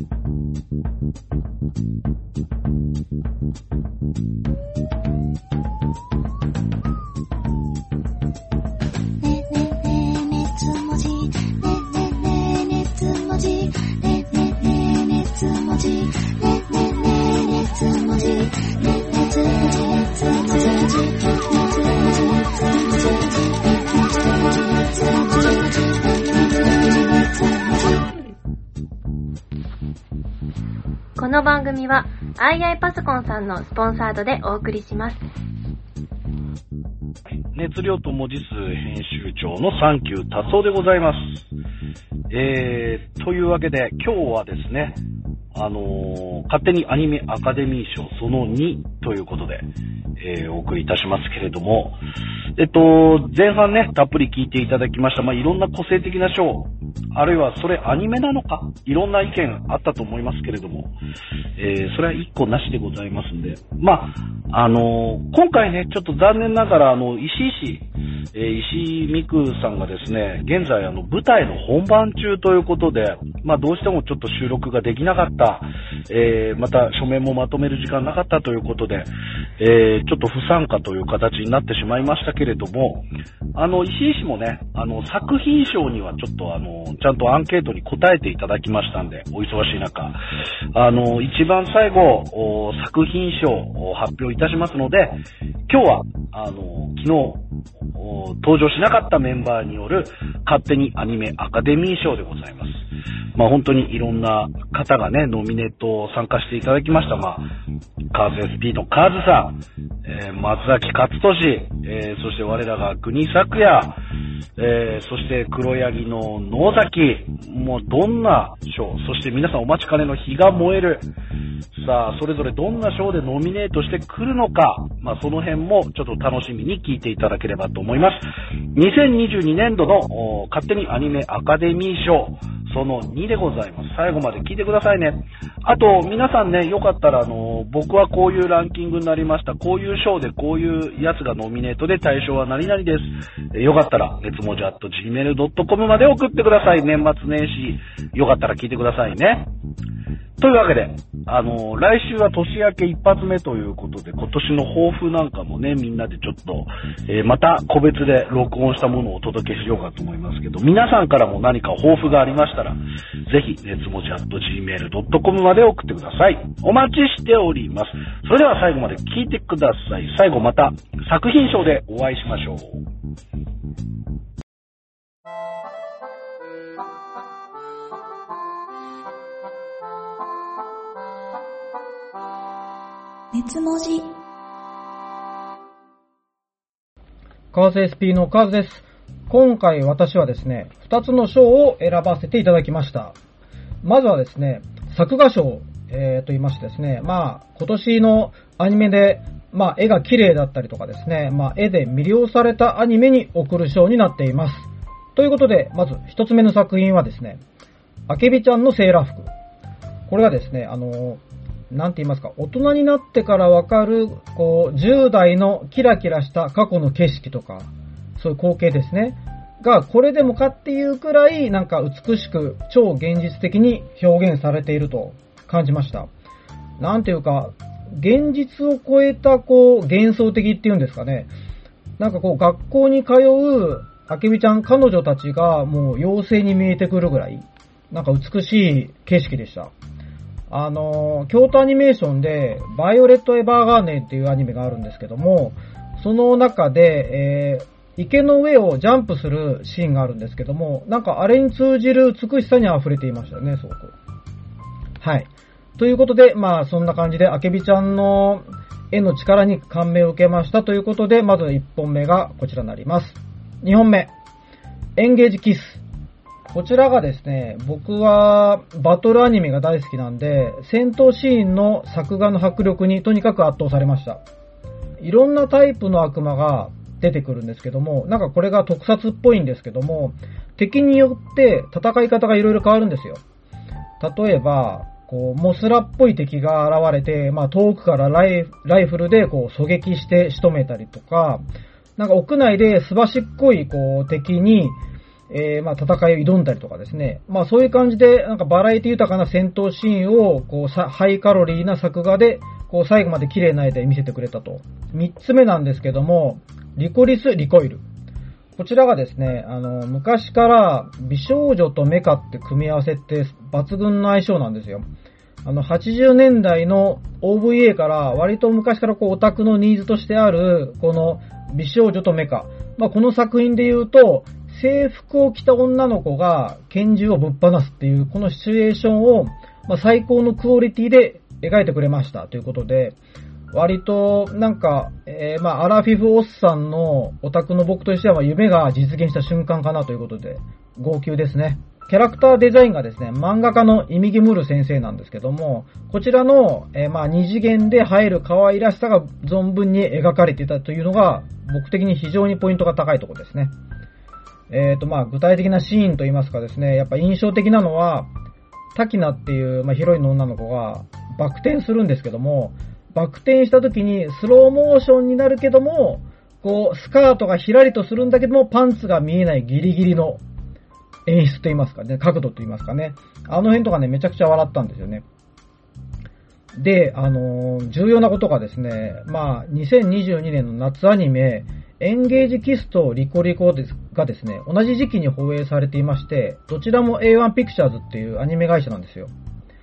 この番組は、II パソコンさんのスポンサードでお送りします。熱量と文字数編集長のサンキュー達夫でございます。えー、というわけで今日はですね、あのー勝手にアニメアカデミー賞その2ということで、えーお送りいたしますけれども、えっと、前半ね、たっぷり聞いていただきました。まあ、いろんな個性的な賞、あるいはそれアニメなのか、いろんな意見あったと思いますけれども、えーそれは一個なしでございますんで、まあ、あのー今回ね、ちょっと残念ながら、あの、石井氏、えー石井美久さんがですね、現在あの、舞台の本番中ということで、まあ、どうしてもちょっと収録ができなかった、えーまた書面もまとめる時間なかったということで、えーちょっと不参加という形になってしまいましたけれども、あの、石井氏もね、あの、作品賞にはちょっとあの、ちゃんとアンケートに答えていただきましたんで、お忙しい中、あの、一番最後、お作品賞を発表いたしますので、今日は、あの、昨日、お登場しなかったメンバーによる勝手にアニメアカデミー賞でございます。まあ本当にいろんな方がね、ノミネート参加していただきました。まあ、カーズ SP のカーズさん、えー松崎勝利、えーそして我らが国作也、えーそして黒柳の野崎、もうどんな賞、そして皆さんお待ちかねの日が燃える。さあ、それぞれどんな賞でノミネートしてくるのか、まあその辺もちょっと楽しみに聞いていただければと思います。2022年度の勝手にアニメアカデミー賞、その2でございます。最後まで聞いてくださいね。あと、皆さんね、よかったら、あの、僕はこういうランキングになりました。こういう賞でこういうやつがノミネートで対象は何々です。えよかったら、熱文字 at gmail.com まで送ってください。年末年始、よかったら聞いてくださいね。というわけで、あの来週は年明け一発目ということで、今年の抱負なんかもね、みんなでちょっと、えーまた個別で録音したものをお届けしようかと思いますけど、皆さんからも何か抱負がありましたら、ぜひ、熱文字 at gmail.com まで送ってください。お待ちしております。それでは最後まで聞いてください。最後また作品賞でお会いしましょう。熱文字カーズ SP のカーズです。今回私はですね、2つの賞を選ばせていただきました。まずはですね、作画賞、えー、と言いましてですね、まあ、今年のアニメで、まあ、絵が綺麗だったりとかですね、まあ、絵で魅了されたアニメに贈る賞になっています。ということで、まず1つ目の作品はですね、あけびちゃんのセーラー服。これがですね、あの、なんて言いますか、大人になってからわかる、こう、10代のキラキラした過去の景色とか、そういう光景ですね。が、これでもかっていうくらい、なんか美しく、超現実的に表現されていると感じました。なんていうか、現実を超えた、こう、幻想的っていうんですかね。なんかこう、学校に通う、あけびちゃん彼女たちが、もう妖精に見えてくるぐらい、なんか美しい景色でした。あの、京都アニメーションで、バイオレット・エヴァーガーデンっていうアニメがあるんですけども、その中で、えー池の上をジャンプするシーンがあるんですけども、なんかあれに通じる美しさに溢れていましたよね、すごく。はい。ということで、まあそんな感じで、あけびちゃんの絵の力に感銘を受けましたということで、まず1本目がこちらになります。2本目、エンゲージキス。こちらがですね、僕はバトルアニメが大好きなんで、戦闘シーンの作画の迫力にとにかく圧倒されました。いろんなタイプの悪魔が出てくるんですけども、なんかこれが特撮っぽいんですけども、敵によって戦い方がいろいろ変わるんですよ。例えば、こう、モスラっぽい敵が現れて、まあ遠くからライライフルでこう狙撃して仕留めたりとか、なんか屋内ですばしっこいこう敵に、えー、まあ、戦いを挑んだりとかですね。まあ、そういう感じで、なんかバラエティ豊かな戦闘シーンを、こう、ハイカロリーな作画で、こう、最後まで綺麗な絵で見せてくれたと。三つ目なんですけども、リコリス・リコイル。こちらがですね、あの、昔から美少女とメカって組み合わせって抜群の相性なんですよ。あの、80年代の OVA から割と昔からこうオタクのニーズとしてある、この美少女とメカ。まあ、この作品で言うと、制服を着た女の子が拳銃をぶっ放すっていう、このシチュエーションを、ま、最高のクオリティで描いてくれましたということで、割と、なんか、えー、まあ、アラフィフおっさんのオタクの僕としては夢が実現した瞬間かなということで、号泣ですね。キャラクターデザインがですね、漫画家のイミギムル先生なんですけども、こちらの、えー、まあ、二次元で映える可愛らしさが存分に描かれていたというのが、僕的に非常にポイントが高いところですね。えっ、ー、と、まあ、具体的なシーンといいますかですね、やっぱ印象的なのは、タキナっていう、まあ、ヒロインの女の子がバク転するんですけども、バク転した時にスローモーションになるけども、こう、スカートがひらりとするんだけども、パンツが見えないギリギリの演出と言いますかね、角度と言いますかね。あの辺とかね、めちゃくちゃ笑ったんですよね。で、あのー、重要なことがですね、まあ、2022年の夏アニメ、エンゲージキスとリコリコですがですね、同じ時期に放映されていまして、どちらも A1 ピクチャーズっていうアニメ会社なんですよ。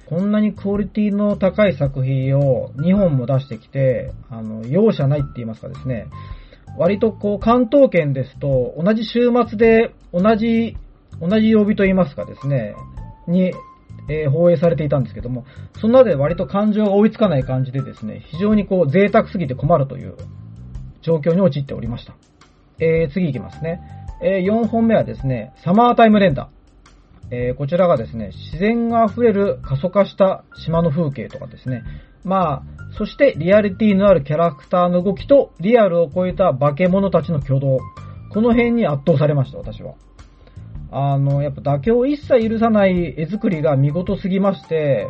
こんなにクオリティの高い作品を2本も出してきて、あの、容赦ないって言いますかですね、割とこう関東圏ですと、同じ週末で同じ、同じ曜日と言いますかですね、に、えー、放映されていたんですけども、その中で割と感情が追いつかない感じでですね、非常にこう贅沢すぎて困るという状況に陥っておりました。えー、次行きますね。えー、4本目はですね、サマータイムレンダー。えー、こちらがですね、自然が溢れる過疎化した島の風景とかですね、まあ、そしてリアリティのあるキャラクターの動きとリアルを超えた化け物たちの挙動。この辺に圧倒されました、私は。あの、やっぱ妥協を一切許さない絵作りが見事すぎまして、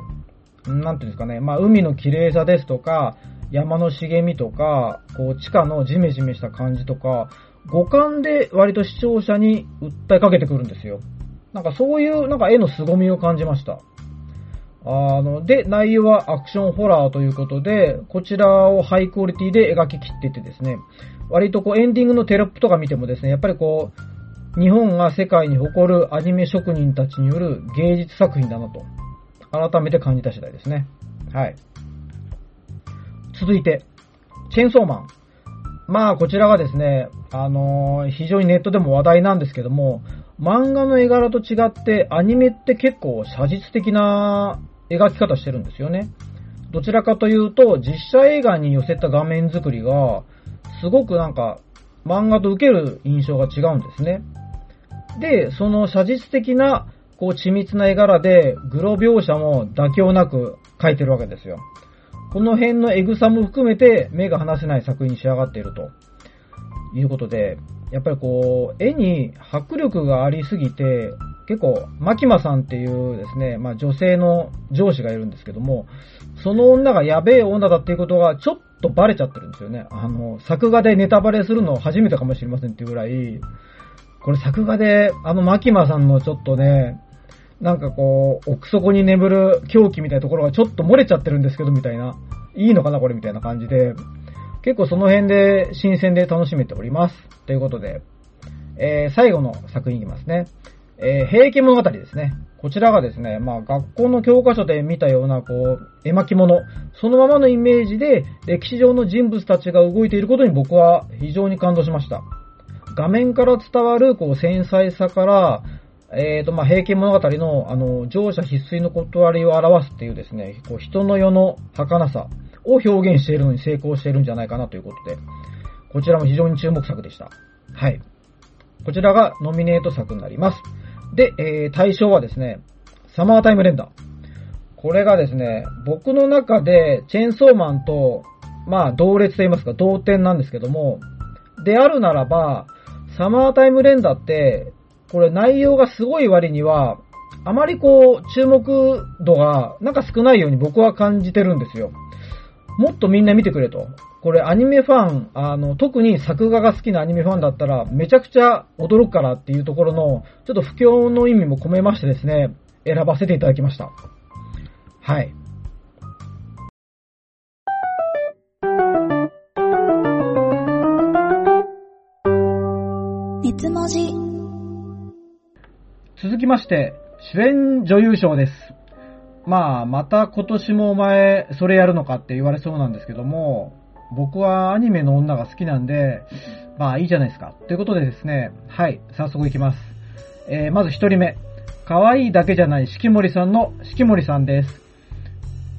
なんていうんですかね、まあ海の綺麗さですとか、山の茂みとか、こう地下のジメジメした感じとか、五感で割と視聴者に訴えかけてくるんですよ。なんかそういうなんか絵の凄みを感じました。あの、で、内容はアクションホラーということで、こちらをハイクオリティで描き切っててですね、割とこうエンディングのテロップとか見てもですね、やっぱりこう、日本が世界に誇るアニメ職人たちによる芸術作品だなと、改めて感じた次第ですね。はい。続いて、チェーンソーマン。まあ、こちらがですね、あのー、非常にネットでも話題なんですけども、漫画の絵柄と違ってアニメって結構写実的な描き方してるんですよね。どちらかというと、実写映画に寄せた画面作りが、すごくなんか、漫画と受ける印象が違うんですね。で、その写実的な、こう、緻密な絵柄で、グロ描写も妥協なく描いてるわけですよ。この辺のエグさも含めて、目が離せない作品に仕上がっていると。いうことで、やっぱりこう、絵に迫力がありすぎて、結構、マキマさんっていうですね、まあ女性の上司がいるんですけども、その女がやべえ女だっていうことがちょっとバレちゃってるんですよね。あの、作画でネタバレするの初めてかもしれませんっていうぐらい、これ作画で、あのマキマさんのちょっとね、なんかこう、奥底に眠る狂気みたいなところがちょっと漏れちゃってるんですけど、みたいな。いいのかなこれみたいな感じで、結構その辺で新鮮で楽しめております。ということで、えー、最後の作品いきますね。えー、平家物語ですね。こちらがですね、まあ学校の教科書で見たような、こう、絵巻物、そのままのイメージで歴史上の人物たちが動いていることに僕は非常に感動しました。画面から伝わる、こう、繊細さから、えっ、ー、と、まあ、平家物語の、あの、乗車必須の断りを表すっていうですね、こう、人の世の儚さ。を表現しているのに成功しているんじゃないかなということで、こちらも非常に注目作でした。はい。こちらがノミネート作になります。で、えー、対象はですね、サマータイムレンダー。これがですね、僕の中でチェーンソーマンと、まあ、同列と言いますか、同点なんですけども、であるならば、サマータイムレンダーって、これ内容がすごい割には、あまりこう、注目度がなんか少ないように僕は感じてるんですよ。もっとみんな見てくれと。これアニメファン、あの、特に作画が好きなアニメファンだったら、めちゃくちゃ驚くからっていうところの、ちょっと不況の意味も込めましてですね、選ばせていただきました。はい。熱文字続きまして、主演女優賞です。まあ、また今年もお前、それやるのかって言われそうなんですけども、僕はアニメの女が好きなんで、まあいいじゃないですか。ということでですね、はい、早速いきます。えー、まず一人目。可愛いだけじゃない四季森さんの四季森さんです。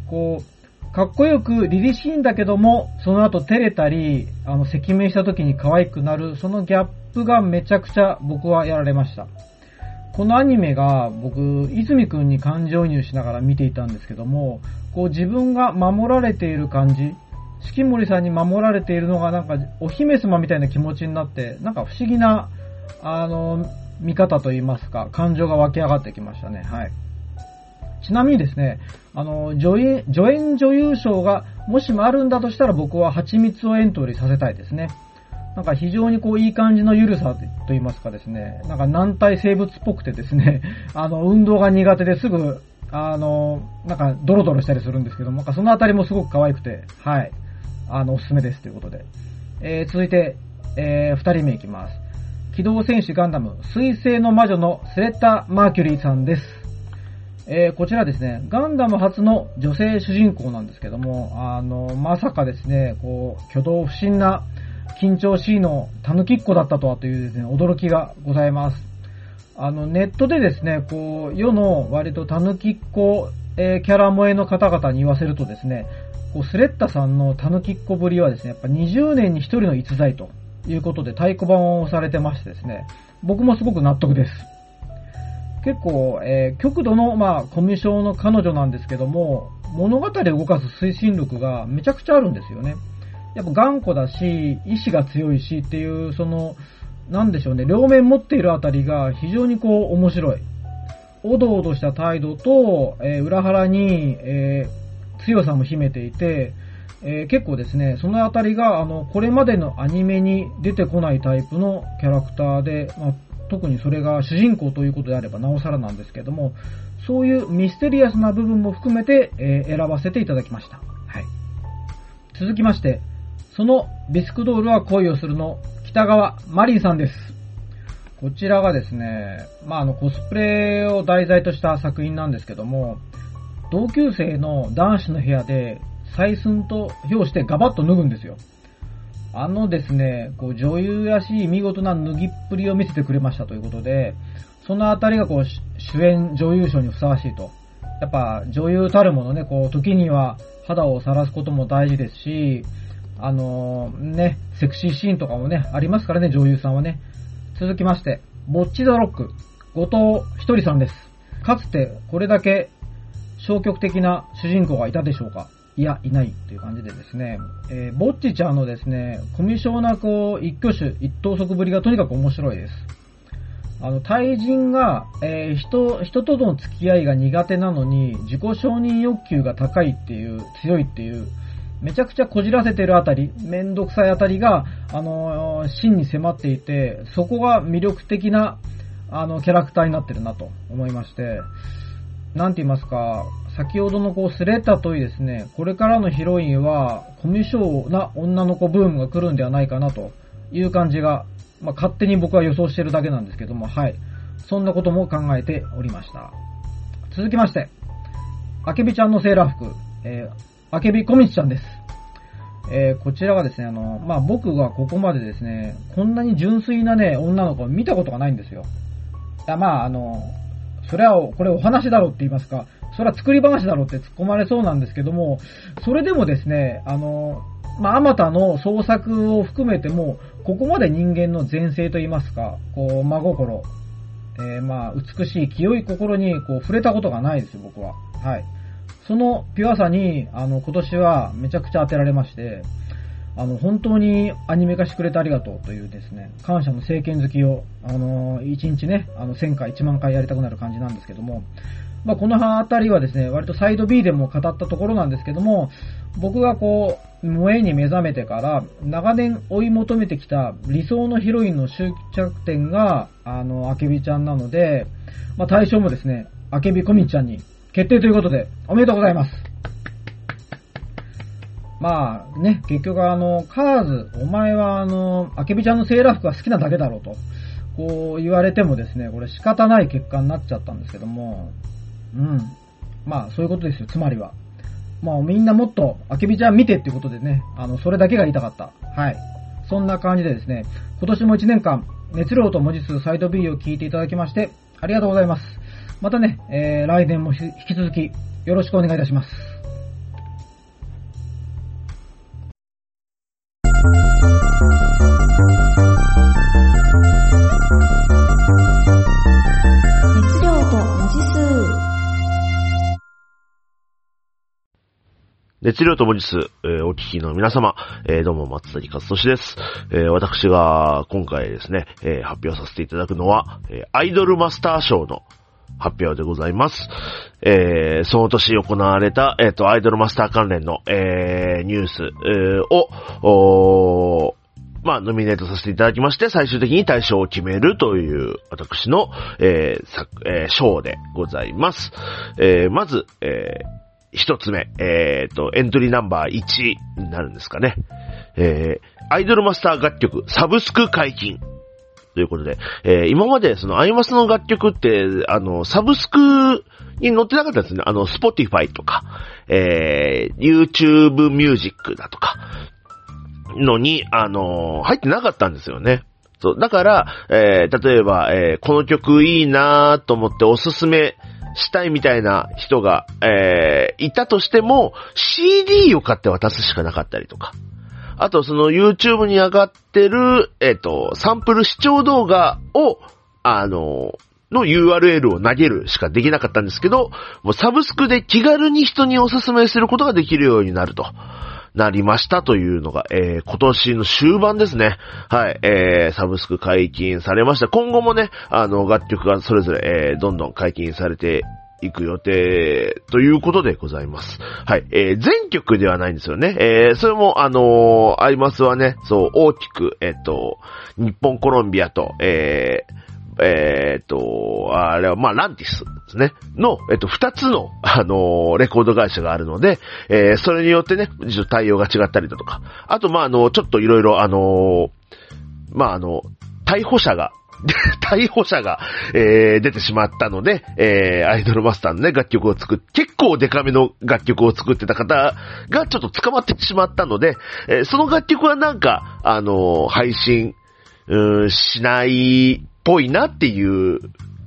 こう、かっこよく凛々しいんだけども、その後照れたり、あの、赤面した時に可愛くなる、そのギャップがめちゃくちゃ僕はやられました。このアニメが僕、泉くんに感情移入しながら見ていたんですけども、こう自分が守られている感じ、四季森さんに守られているのがなんかお姫様みたいな気持ちになって、なんか不思議な、あの、見方といいますか、感情が湧き上がってきましたね。はい。ちなみにですね、あの、助演、助演女優賞がもしもあるんだとしたら僕は蜂蜜をエントリーさせたいですね。なんか非常にこういい感じの緩さと言いますかですね、なんか軟体生物っぽくてですね、あの、運動が苦手ですぐ、あの、なんかドロドロしたりするんですけども、なんかそのあたりもすごく可愛くて、はい。あの、おすすめですということで。えー、続いて、えー、二人目いきます。機動戦士ガンダム、水星の魔女のスレッタ・マーキュリーさんです。えー、こちらですね、ガンダム初の女性主人公なんですけども、あの、まさかですね、こう、挙動不審な緊張しいのタヌキっ子だったとはというですね、驚きがございます。あの、ネットでですね、こう、世の割とタヌキっ子、えーキャラ萌えの方々に言わせるとですね、こう、スレッタさんのタヌキっ子ぶりはですね、やっぱ20年に1人の逸材ということで太鼓判をされてましてですね、僕もすごく納得です。結構、えー極度の、まあ、コミュ障の彼女なんですけども、物語を動かす推進力がめちゃくちゃあるんですよね。やっぱ頑固だし、意志が強いしっていう、その、なんでしょうね、両面持っているあたりが非常にこう面白い。おどおどした態度と、えー裏腹に、えー強さも秘めていて、えー結構ですね、そのあたりが、あの、これまでのアニメに出てこないタイプのキャラクターで、まあ、特にそれが主人公ということであればなおさらなんですけども、そういうミステリアスな部分も含めて、え選ばせていただきました。はい。続きまして、そのビスクドールは恋をするの北川マリーさんです。こちらがですね、まあ、あの、コスプレを題材とした作品なんですけども、同級生の男子の部屋で、採寸と表してガバッと脱ぐんですよ。あのですね、こう女優らしい見事な脱ぎっぷりを見せてくれましたということで、そのあたりがこう主演女優賞にふさわしいと。やっぱ女優たるものね、こう時には肌を晒すことも大事ですし、あのね、セクシーシーンとかもね、ありますからね、女優さんはね。続きまして、ボッチザロック、後藤ひとりさんです。かつてこれだけ消極的な主人公がいたでしょうかいや、いないっていう感じでですね、えーボッチちゃんのですね、コミュ障なこう、一挙手、一投足ぶりがとにかく面白いです。あの、対人が、えー人、人との付き合いが苦手なのに、自己承認欲求が高いっていう、強いっていう、めちゃくちゃこじらせてるあたり、めんどくさいあたりが、あのー真に迫っていて、そこが魅力的な、あの、キャラクターになってるなと思いまして、なんて言いますか、先ほどのこうスレッタといいですね、これからのヒロインはコミュ障な女の子ブームが来るんではないかなという感じが、まあ、勝手に僕は予想してるだけなんですけども、はい。そんなことも考えておりました。続きまして、あけびちゃんのセーラー服、えー、あけびこみちちゃんです。えーこちらはですね、あの、まあ、僕がここまでですね、こんなに純粋なね、女の子を見たことがないんですよ。いや、まあ、あの、それは、これお話だろうって言いますか、それは作り話だろうって突っ込まれそうなんですけども、それでもですね、あの、まあ、あまたの創作を含めても、ここまで人間の前世と言いますか、こう、真心、えーまあ、美しい清い心に、こう、触れたことがないですよ、僕は。はい。そのピュアさに、あの、今年はめちゃくちゃ当てられまして、あの、本当にアニメ化してくれてありがとうというですね、感謝の政権好きを、あの、1日ね、あの、1000回、1万回やりたくなる感じなんですけども、まあ、この辺りはですね、割とサイド B でも語ったところなんですけども、僕がこう、萌えに目覚めてから、長年追い求めてきた理想のヒロインの終着点が、あの、あけびちゃんなので、まあ、対象もですね、あけびこみちゃんに決定ということで、おめでとうございます。まあね、結局あの、カーズ、お前はあの、あけびちゃんのセーラー服が好きなだけだろうと、こう言われてもですね、これ仕方ない結果になっちゃったんですけども、うん。まあそういうことですよ、つまりは。まあみんなもっと、あけびちゃん見てってことでね、あの、それだけが言いたかった。はい。そんな感じでですね、今年も1年間、熱量と文字数サイド B を聞いていただきまして、ありがとうございます。またね、えー、来年も引き続き、よろしくお願いいたします。熱量と文字数。熱量と文字数、えーお聞きの皆様、えーどうも松崎勝利です。えー私が今回ですね、えー発表させていただくのは、えーアイドルマスター賞の発表でございます。えーその年行われた、えっ、と、アイドルマスター関連の、えーニュース、えーを、おーまあ、ノミネートさせていただきまして、最終的に大賞を決めるという、私の、えー作、えー賞でございます。えーまず、えー一つ目、えっ、と、エントリーナンバー1になるんですかね。えーアイドルマスター楽曲、サブスク解禁。ということで、えー今までそのアイマスの楽曲って、あの、サブスクに載ってなかったんですね。あの、スポティファイとか、えー YouTube ミュージックだとか、のに、あのー入ってなかったんですよね。そう。だから、えー例えば、えーこの曲いいなと思っておすすめしたいみたいな人が、えーいたとしても、CD を買って渡すしかなかったりとか。あと、その YouTube に上がってる、えっ、と、サンプル視聴動画を、あの、の URL を投げるしかできなかったんですけど、もうサブスクで気軽に人におすすめすることができるようになると。なりましたというのが、えー、今年の終盤ですね。はい、えー、サブスク解禁されました。今後もね、あの、楽曲がそれぞれ、えー、どんどん解禁されていく予定ということでございます。はい、えー、全曲ではないんですよね。えー、それも、あのーアイマスはね、そう、大きく、えっ、と、日本、コロンビアと、えー、えーと、あれは、まあ、ランティスですね。の、えっと、二つの、あのーレコード会社があるので、えそれによってね、ちょっと対応が違ったりだとか。あと、まあ、あの、ちょっといろいろ、あのまあ、あの、逮捕者が、逮捕者が、えー出てしまったので、えーアイドルマスターのね、楽曲を作っ、結構デカめの楽曲を作ってた方がちょっと捕まってしまったので、えーその楽曲はなんか、あのー配信、うんしないっぽいなっていう、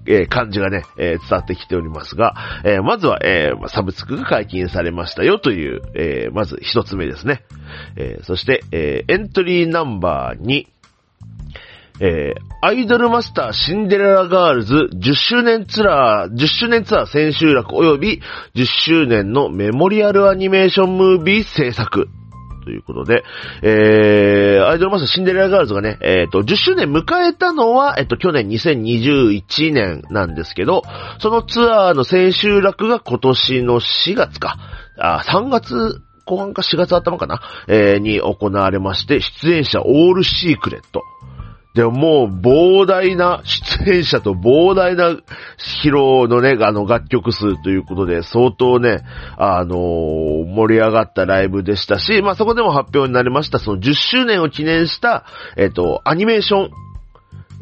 えー感じがね、えー伝わってきておりますが、えーまずは、えーサブスクが解禁されましたよという、えーまず一つ目ですね。えーそして、えーエントリーナンバー2、えーアイドルマスターシンデレラガールズ10周年ツアー、10周年ツアー千秋楽及び10周年のメモリアルアニメーションムービー制作。ということで、えー、アイドルマスターシンデレラガールズがね、えっ、と、10周年迎えたのは、えっ、と、去年2021年なんですけど、そのツアーの千秋楽が今年の4月か、あ、3月後半か4月頭かな、えーに行われまして、出演者オールシークレット。でももう膨大な出演者と膨大な披露のね、あの楽曲数ということで、相当ね、あのー盛り上がったライブでしたし、まあそこでも発表になりました、その10周年を記念した、えっ、と、アニメーション、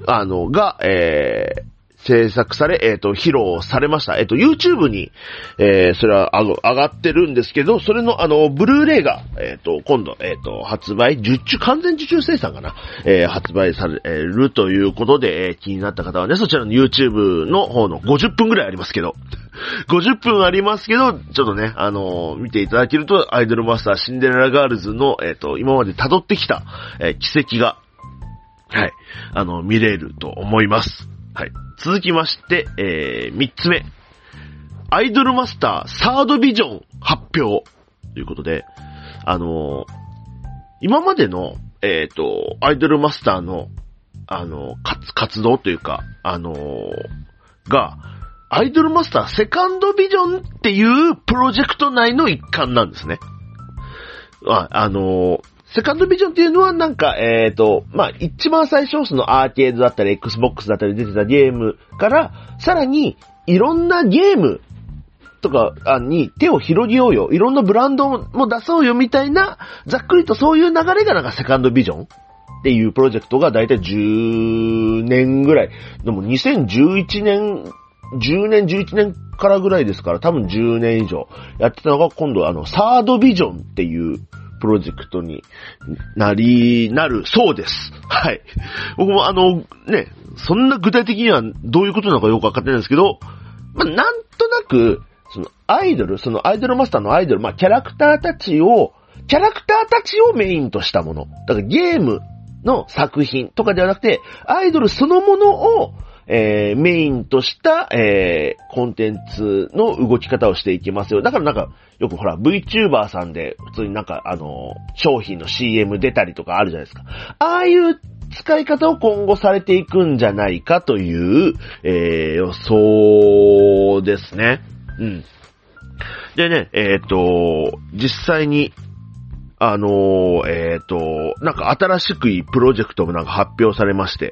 あの、が、えー制作され、えっ、と、披露されました。えっ、と、YouTube に、えーそれはあの上がってるんですけど、それの、あの、ブルーレイが、えっ、と、今度、えっ、と、発売、受注、完全受注生産かなえー発売されるということで、え気になった方はね、そちらの YouTube の方の50分ぐらいありますけど、50分ありますけど、ちょっとね、あの見ていただけると、アイドルマスターシンデレラガールズの、えっ、と、今まで辿ってきた、え奇跡が、はい。あの、見れると思います。はい。続きまして、えー、三つ目。アイドルマスターサードビジョン発表。ということで、あのー今までの、えっ、と、アイドルマスターの、あの、活、活動というか、あのが、アイドルマスターセカンドビジョンっていうプロジェクト内の一環なんですね。あ、あのセカンドビジョンっていうのはなんか、えっ、と、まあ、一番最初、そのアーケードだったり、Xbox だったり出てたゲームから、さらに、いろんなゲームとかに手を広げようよ。いろんなブランドも出そうよみたいな、ざっくりとそういう流れがなんかセカンドビジョンっていうプロジェクトがだいたい10年ぐらい。でも2011年、10年、11年からぐらいですから、多分10年以上やってたのが今度あの、サードビジョンっていうプロジェクトになり、なるそうです。はい。僕もあの、ね、そんな具体的にはどういうことなのかよくわかってないんですけど、まあ、なんとなく、そのアイドル、そのアイドルマスターのアイドル、まあ、キャラクターたちを、キャラクターたちをメインとしたもの。だからゲームの作品とかではなくて、アイドルそのものを、えー、メインとした、えー、コンテンツの動き方をしていきますよ。だからなんか、よくほら、VTuber さんで、普通になんか、あの商品の CM 出たりとかあるじゃないですか。ああいう使い方を今後されていくんじゃないかという、えー、予想ですね。うん。でね、えっ、と、実際に、あのーえっ、と、なんか新しくいいプロジェクトもなんか発表されまして、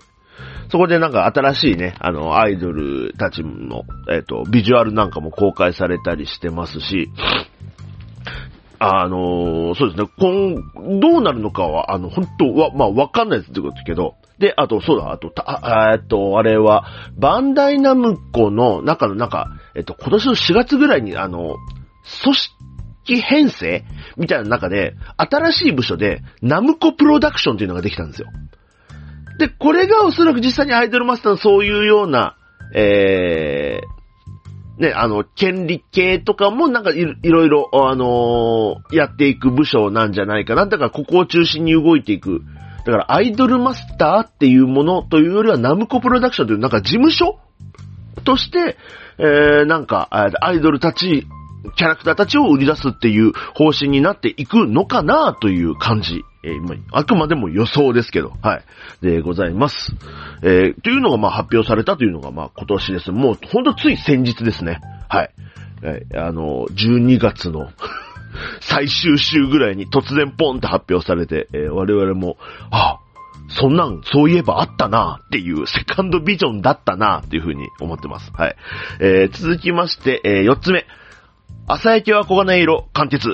そこでなんか新しいね、あの、アイドルたちの、えっ、と、ビジュアルなんかも公開されたりしてますし、あのーそうですね、今、どうなるのかは、あの、本当は、まあ、わかんないですってことですけど、で、あと、そうだ、あと、た、えっと、あれは、バンダイナムコの中の、なんか、えっと、今年の4月ぐらいに、あの、組織編成みたいな中で、新しい部署で、ナムコプロダクションっていうのができたんですよ。で、これがおそらく実際にアイドルマスターのそういうような、えー、ね、あの、権利系とかもなんかいろいろ、あのーやっていく部署なんじゃないかな。だからここを中心に動いていく。だからアイドルマスターっていうものというよりはナムコプロダクションというなんか事務所として、えー、なんか、アイドルたち、キャラクターたちを売り出すっていう方針になっていくのかなという感じ。えーまああくまでも予想ですけど、はい。でございます。えー、というのがまあ発表されたというのがまあ今年です。もうほんとつい先日ですね。はい。えーあの、12月の 最終週ぐらいに突然ポンって発表されて、えー我々も、あ、そんなん、そういえばあったなっていう、セカンドビジョンだったなっていうふうに思ってます。はい。えー続きまして、え4つ目。朝焼けは黄金色、貫徹。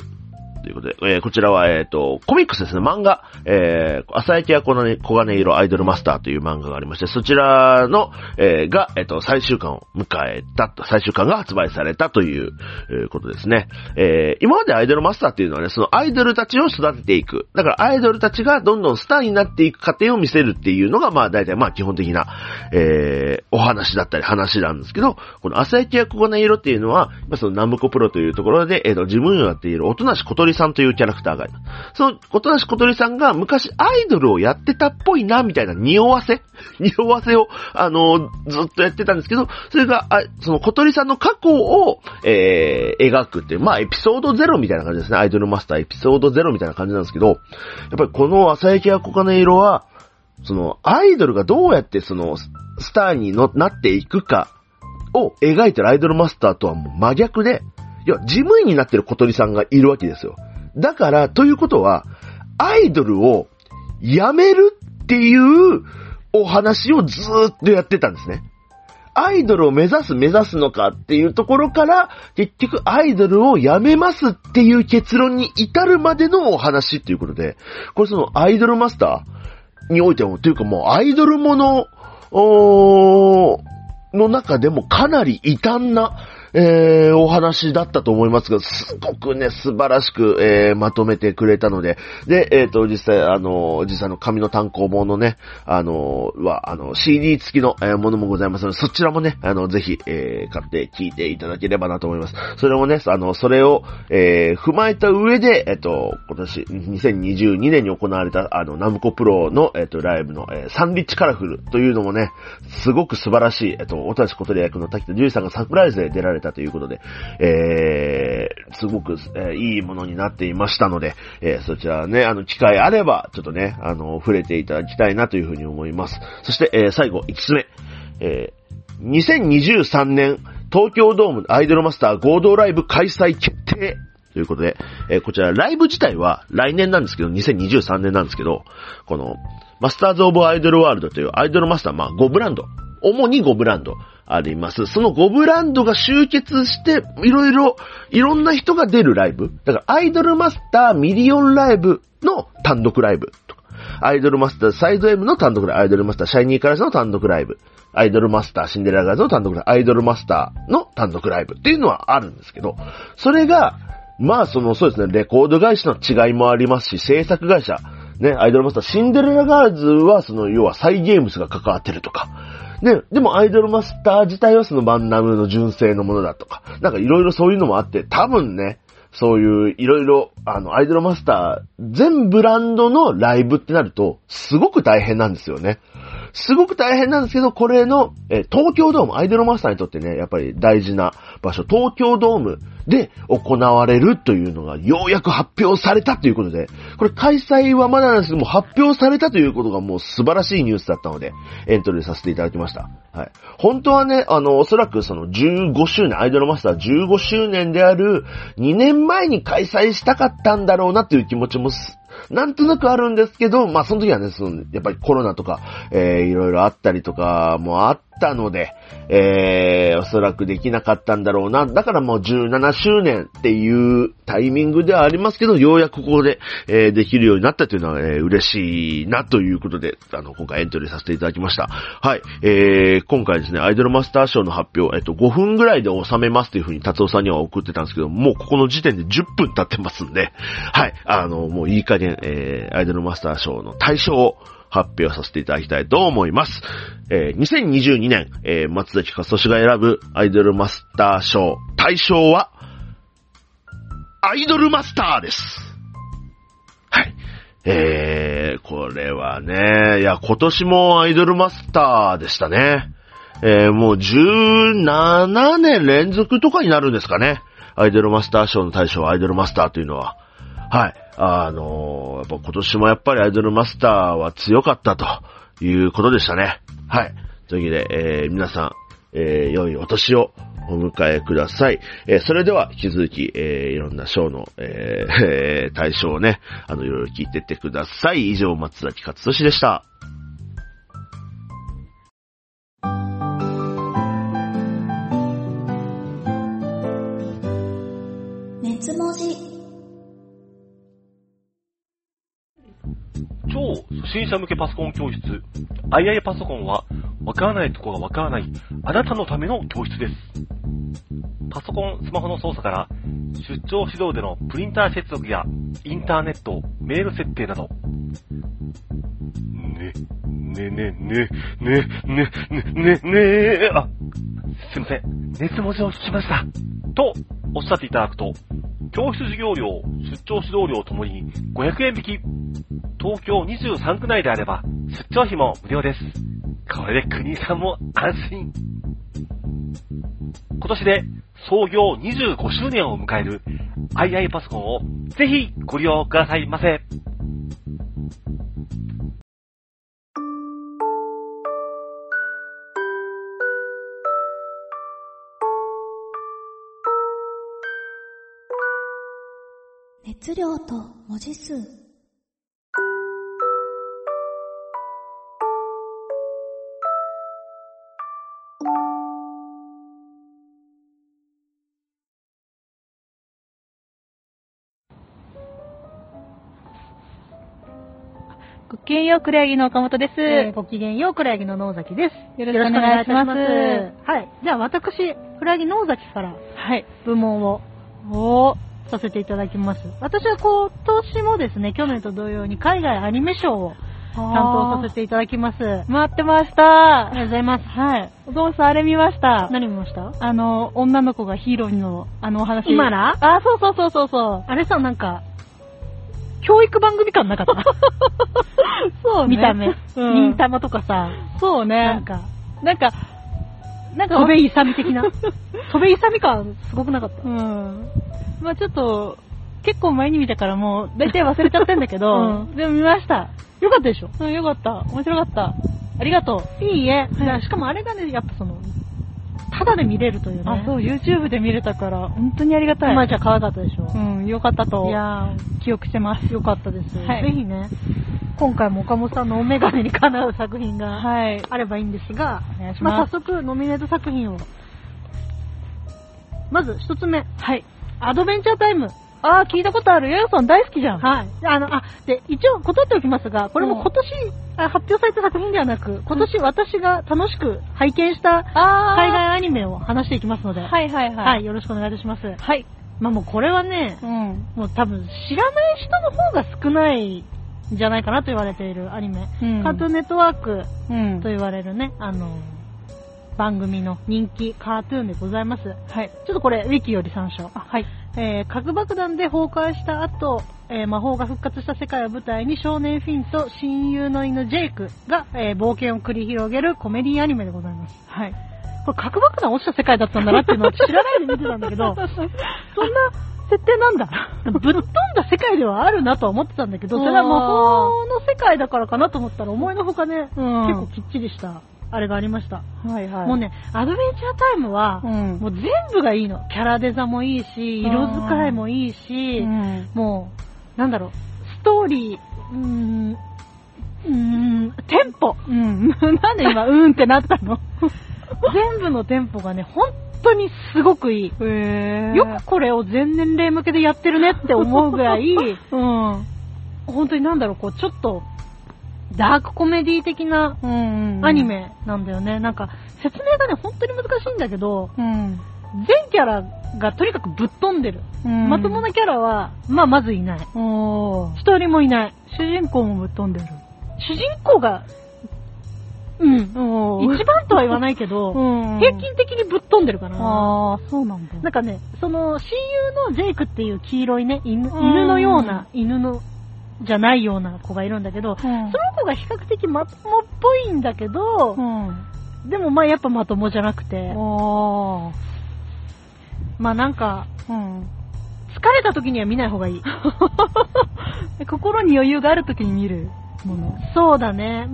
ということで、えーこちらは、えっ、と、コミックスですね、漫画、えー、朝焼けは黄金黄金色アイドルマスターという漫画がありまして、そちらの、えーが、えっ、と、最終巻を迎えた、最終巻が発売されたという、えーことですね。えー今までアイドルマスターっていうのはね、そのアイドルたちを育てていく。だからアイドルたちがどんどんスターになっていく過程を見せるっていうのが、まあ大体まあ基本的な、えーお話だったり話なんですけど、この朝焼けや黄金色っていうのは、まあそのナムコプロというところで、えっ、と、自分をやっている音無小鳥さんというキャラクターがいます。その音無小鳥さんが昔アイドルをやってたっぽいな、みたいな匂わせ 匂わせを、あのずっとやってたんですけど、それが、あその小鳥さんの過去を、えー描くっていう、まあ、エピソードゼロみたいな感じですね。アイドルマスターエピソードゼロみたいな感じなんですけど、やっぱりこの朝焼けや黄金色は、その、アイドルがどうやってその、ススターにのなっていくかを描いてるアイドルマスターとはもう真逆で、いや、事務員になってる小鳥さんがいるわけですよ。だから、ということは、アイドルをやめるっていうお話をずーっとやってたんですね。アイドルを目指す目指すのかっていうところから、結局アイドルをやめますっていう結論に至るまでのお話っていうことで、これそのアイドルマスターにおいても、というかもうアイドルもの、おーの中でもかなり異端な、えー、お話だったと思いますが、すごくね、素晴らしく、えー、まとめてくれたので、で、えっ、と、実際、あの、実際の紙の単行本のね、あの、は、あの、CD 付きの、えーものもございますので、そちらもね、あの、ぜひ、えー、買って聞いていただければなと思います。それもね、あの、それを、えー、踏まえた上で、えっ、と、今年、2022年に行われた、あの、ナムコプロの、えっ、と、ライブの、えーサンリッチカラフルというのもね、すごく素晴らしい、えっ、と、おたしことり役の滝田樹里さんがサプライズで出られてたということで、えー、すごく、えーいいものになっていましたので、えーそちらね、あの、機会あれば、ちょっとね、あの、触れていただきたいなというふうに思います。そして、えー最後、5つ目。えー2023年東京ドームアイドルマスター合同ライブ開催決定ということで、えーこちらライブ自体は来年なんですけど、2023年なんですけど、この、マスターズ・オブ・アイドル・ワールドというアイドルマスター、まあ5ブランド、主に5ブランドあります。その5ブランドが集結して、いろいろ、いろんな人が出るライブ。だからアイドルマスターミリオンライブの単独ライブとか、アイドルマスターサイド M の単独ライブ、アイドルマスターシャイニーカラスの単独ライブ、アイドルマスターシンデレラガールズの単独ライブ、アイドルマスターの単独ライブっていうのはあるんですけど、それが、まあその、そうですね、レコード会社の違いもありますし、制作会社、ね、アイドルマスターシンデレラガールズは、その、要はサイゲームスが関わってるとか、ね、でもアイドルマスター自体はそのバンナムの純正のものだとか、なんかいろいろそういうのもあって、多分ね、そういういろいろ、あの、アイドルマスター、全ブランドのライブってなると、すごく大変なんですよね。すごく大変なんですけど、これの、え東京ドーム、アイドルマスターにとってね、やっぱり大事な場所、東京ドームで行われるというのが、ようやく発表されたということで、これ開催はまだなんですけども、発表されたということがもう素晴らしいニュースだったので、エントリーさせていただきました。はい。本当はね、あの、おそらくその15周年、アイドルマスター15周年である2年前に開催したかったんだろうなっていう気持ちもなんとなくあるんですけど、まあその時はね、その、やっぱりコロナとか、えー、いろいろあったりとかもあってたので、えー、おそらくできなかったんだろうな。だからもう17周年っていうタイミングではありますけど、ようやくここで、えー、できるようになったというのは、えー、嬉しいなということで、あの、今回エントリーさせていただきました。はい。えー、今回ですね、アイドルマスター賞の発表、えっと、5分ぐらいで収めますというふうに達夫さんには送ってたんですけど、もうここの時点で10分経ってますんで、はい。あの、もういい加減、えー、アイドルマスター賞の対象を発表させていただきたいと思います。えー、2022年、えー、松崎勝利が選ぶアイドルマスター賞対象は、アイドルマスターです。はい。えー、これはね、いや、今年もアイドルマスターでしたね。えー、もう17年連続とかになるんですかね。アイドルマスター賞の対象アイドルマスターというのは。はい。あの、やっぱ今年もやっぱりアイドルマスターは強かったということでしたね。はい。というわけで、えー、皆さん、えー、良いお年をお迎えください。えー、それでは引き続き、えー、いろんな賞の、えー えー、対象をね、あの、いろいろ聞いてってください。以上、松崎勝利でした。超初心者向けパソコン教室。II パソコンは、わからないとこがわからない、あなたのための教室です。パソコン、スマホの操作から、出張指導でのプリンター接続や、インターネット、メール設定など。ね、ねねね、ね、ね、ね、ね、ね、あ、すいません。熱文字を聞きました。と、おっしゃっていただくと、教室授業料、出張指導料ともに500円引き。東京23区内であれば、出張費も無料です。これで国さんも安心。今年で創業25周年を迎える II パソコンをぜひご利用くださいませ。熱量と文字数きげんよう、クレヤギの岡本です。えーごきげんよう、黒柳の野崎です。よろしくお願いしますはい。じゃあ私、黒柳野崎からはい。部門を、をさせていただきます。私は今年もですね、去年と同様に海外アニメ賞を担当させていただきます。あ待ってました。りがとうございます。はい。岡本さん、あれ見ました。何見ました？あの、女の子がヒーローの、あのお話。今ら？あ、そうそうそうそうそう。あれさ、なんか、教育番組感なかった？そうね。見た目。うん忍たまとかさ、そうね。なんか、なんか、なんか、戸部勇的な？戸部勇感すごくなかった？うん。まあちょっと、結構前に見たからもう、大体忘れちゃってんだけど、うんでも見ました。よかったでしょ？うん、よかった。面白かった。ありがとう。いいえ。いやしかもあれがね、やっぱその、タダで見れるというね。あ、そう、YouTube で見れたから、本当にありがたい。まあじゃあ可愛かったでしょ。うん、よかったといや記憶してます。ー、よかったです。はいぜひね、今回も岡本さんのお眼鏡にかなう作品がはい。あればいいんですが、お願いしまあ。早速ノミネート作品を。まず一つ目、はい。アドベンチャータイム。あー、聞いたことある。ヨヨさん大好きじゃん。はい。あの、あ、で、一応断っておきますが、これも今年、あ発表された作品ではなく、今年私が楽しく拝見したあー。海外アニメを話していきますので、はいはいはい。はい、よろしくお願いいたします。はい。まあもうこれはね、うん。もう多分知らない人の方が少ないんじゃないかなと言われているアニメ。うんカートゥーンネットワークうんと言われるね、あの、番組の人気カートゥーンでございます。はい。ちょっとこれ、ウィキより参照。あ、はい。えー核爆弾で崩壊した後、えー魔法が復活した世界を舞台に少年フィンと親友の犬ジェイクが、えー冒険を繰り広げるコメディアニメでございます。はい。これ核爆弾落ちた世界だったんだなっていうのを知らないで見てたんだけど、そんな設定なんだ。ぶっ飛んだ世界ではあるなとは思ってたんだけど、それは魔法の世界だからかなと思ったら思いのほかね、うん結構きっちりしたあれがありました。はいはい。もうね、アドベンチャータイムは、うん。もう全部がいいの。キャラデザもいいし、色使いもいいし、うん。もう、なんだろう、ストーリー、うーん、うーん、テンポ。うん。なんで今、うーんってなったの？全部のテンポがね、本当にすごくいい。へーよくこれを全年齢向けでやってるねって思うぐらい、うん。本当になんだろう、こう、ちょっと、ダークコメディ的なうん。アニ。メなんだよね。なんか、説明がね、本当に難しいんだけど、うん。全キャラがとにかくぶっ飛んでる。うんまともなキャラは、まあ、まずいない。一人もいない。主人公もぶっ飛んでる。主人公が、うん。一番とは言わないけど、うん。平均的にぶっ飛んでるかな。あー、そうなんだ。なんかね、その、親友のジェイクっていう黄色いね、犬うん犬のような、犬の、じゃないような子がいるんだけど、うんその子が比較的まともっぽいんだけどう、ん。でもまあやっぱまともじゃなくて。まあなんか、うん。疲れた時には見ない方がいい。心に余裕があるときに見るもの。そうだね。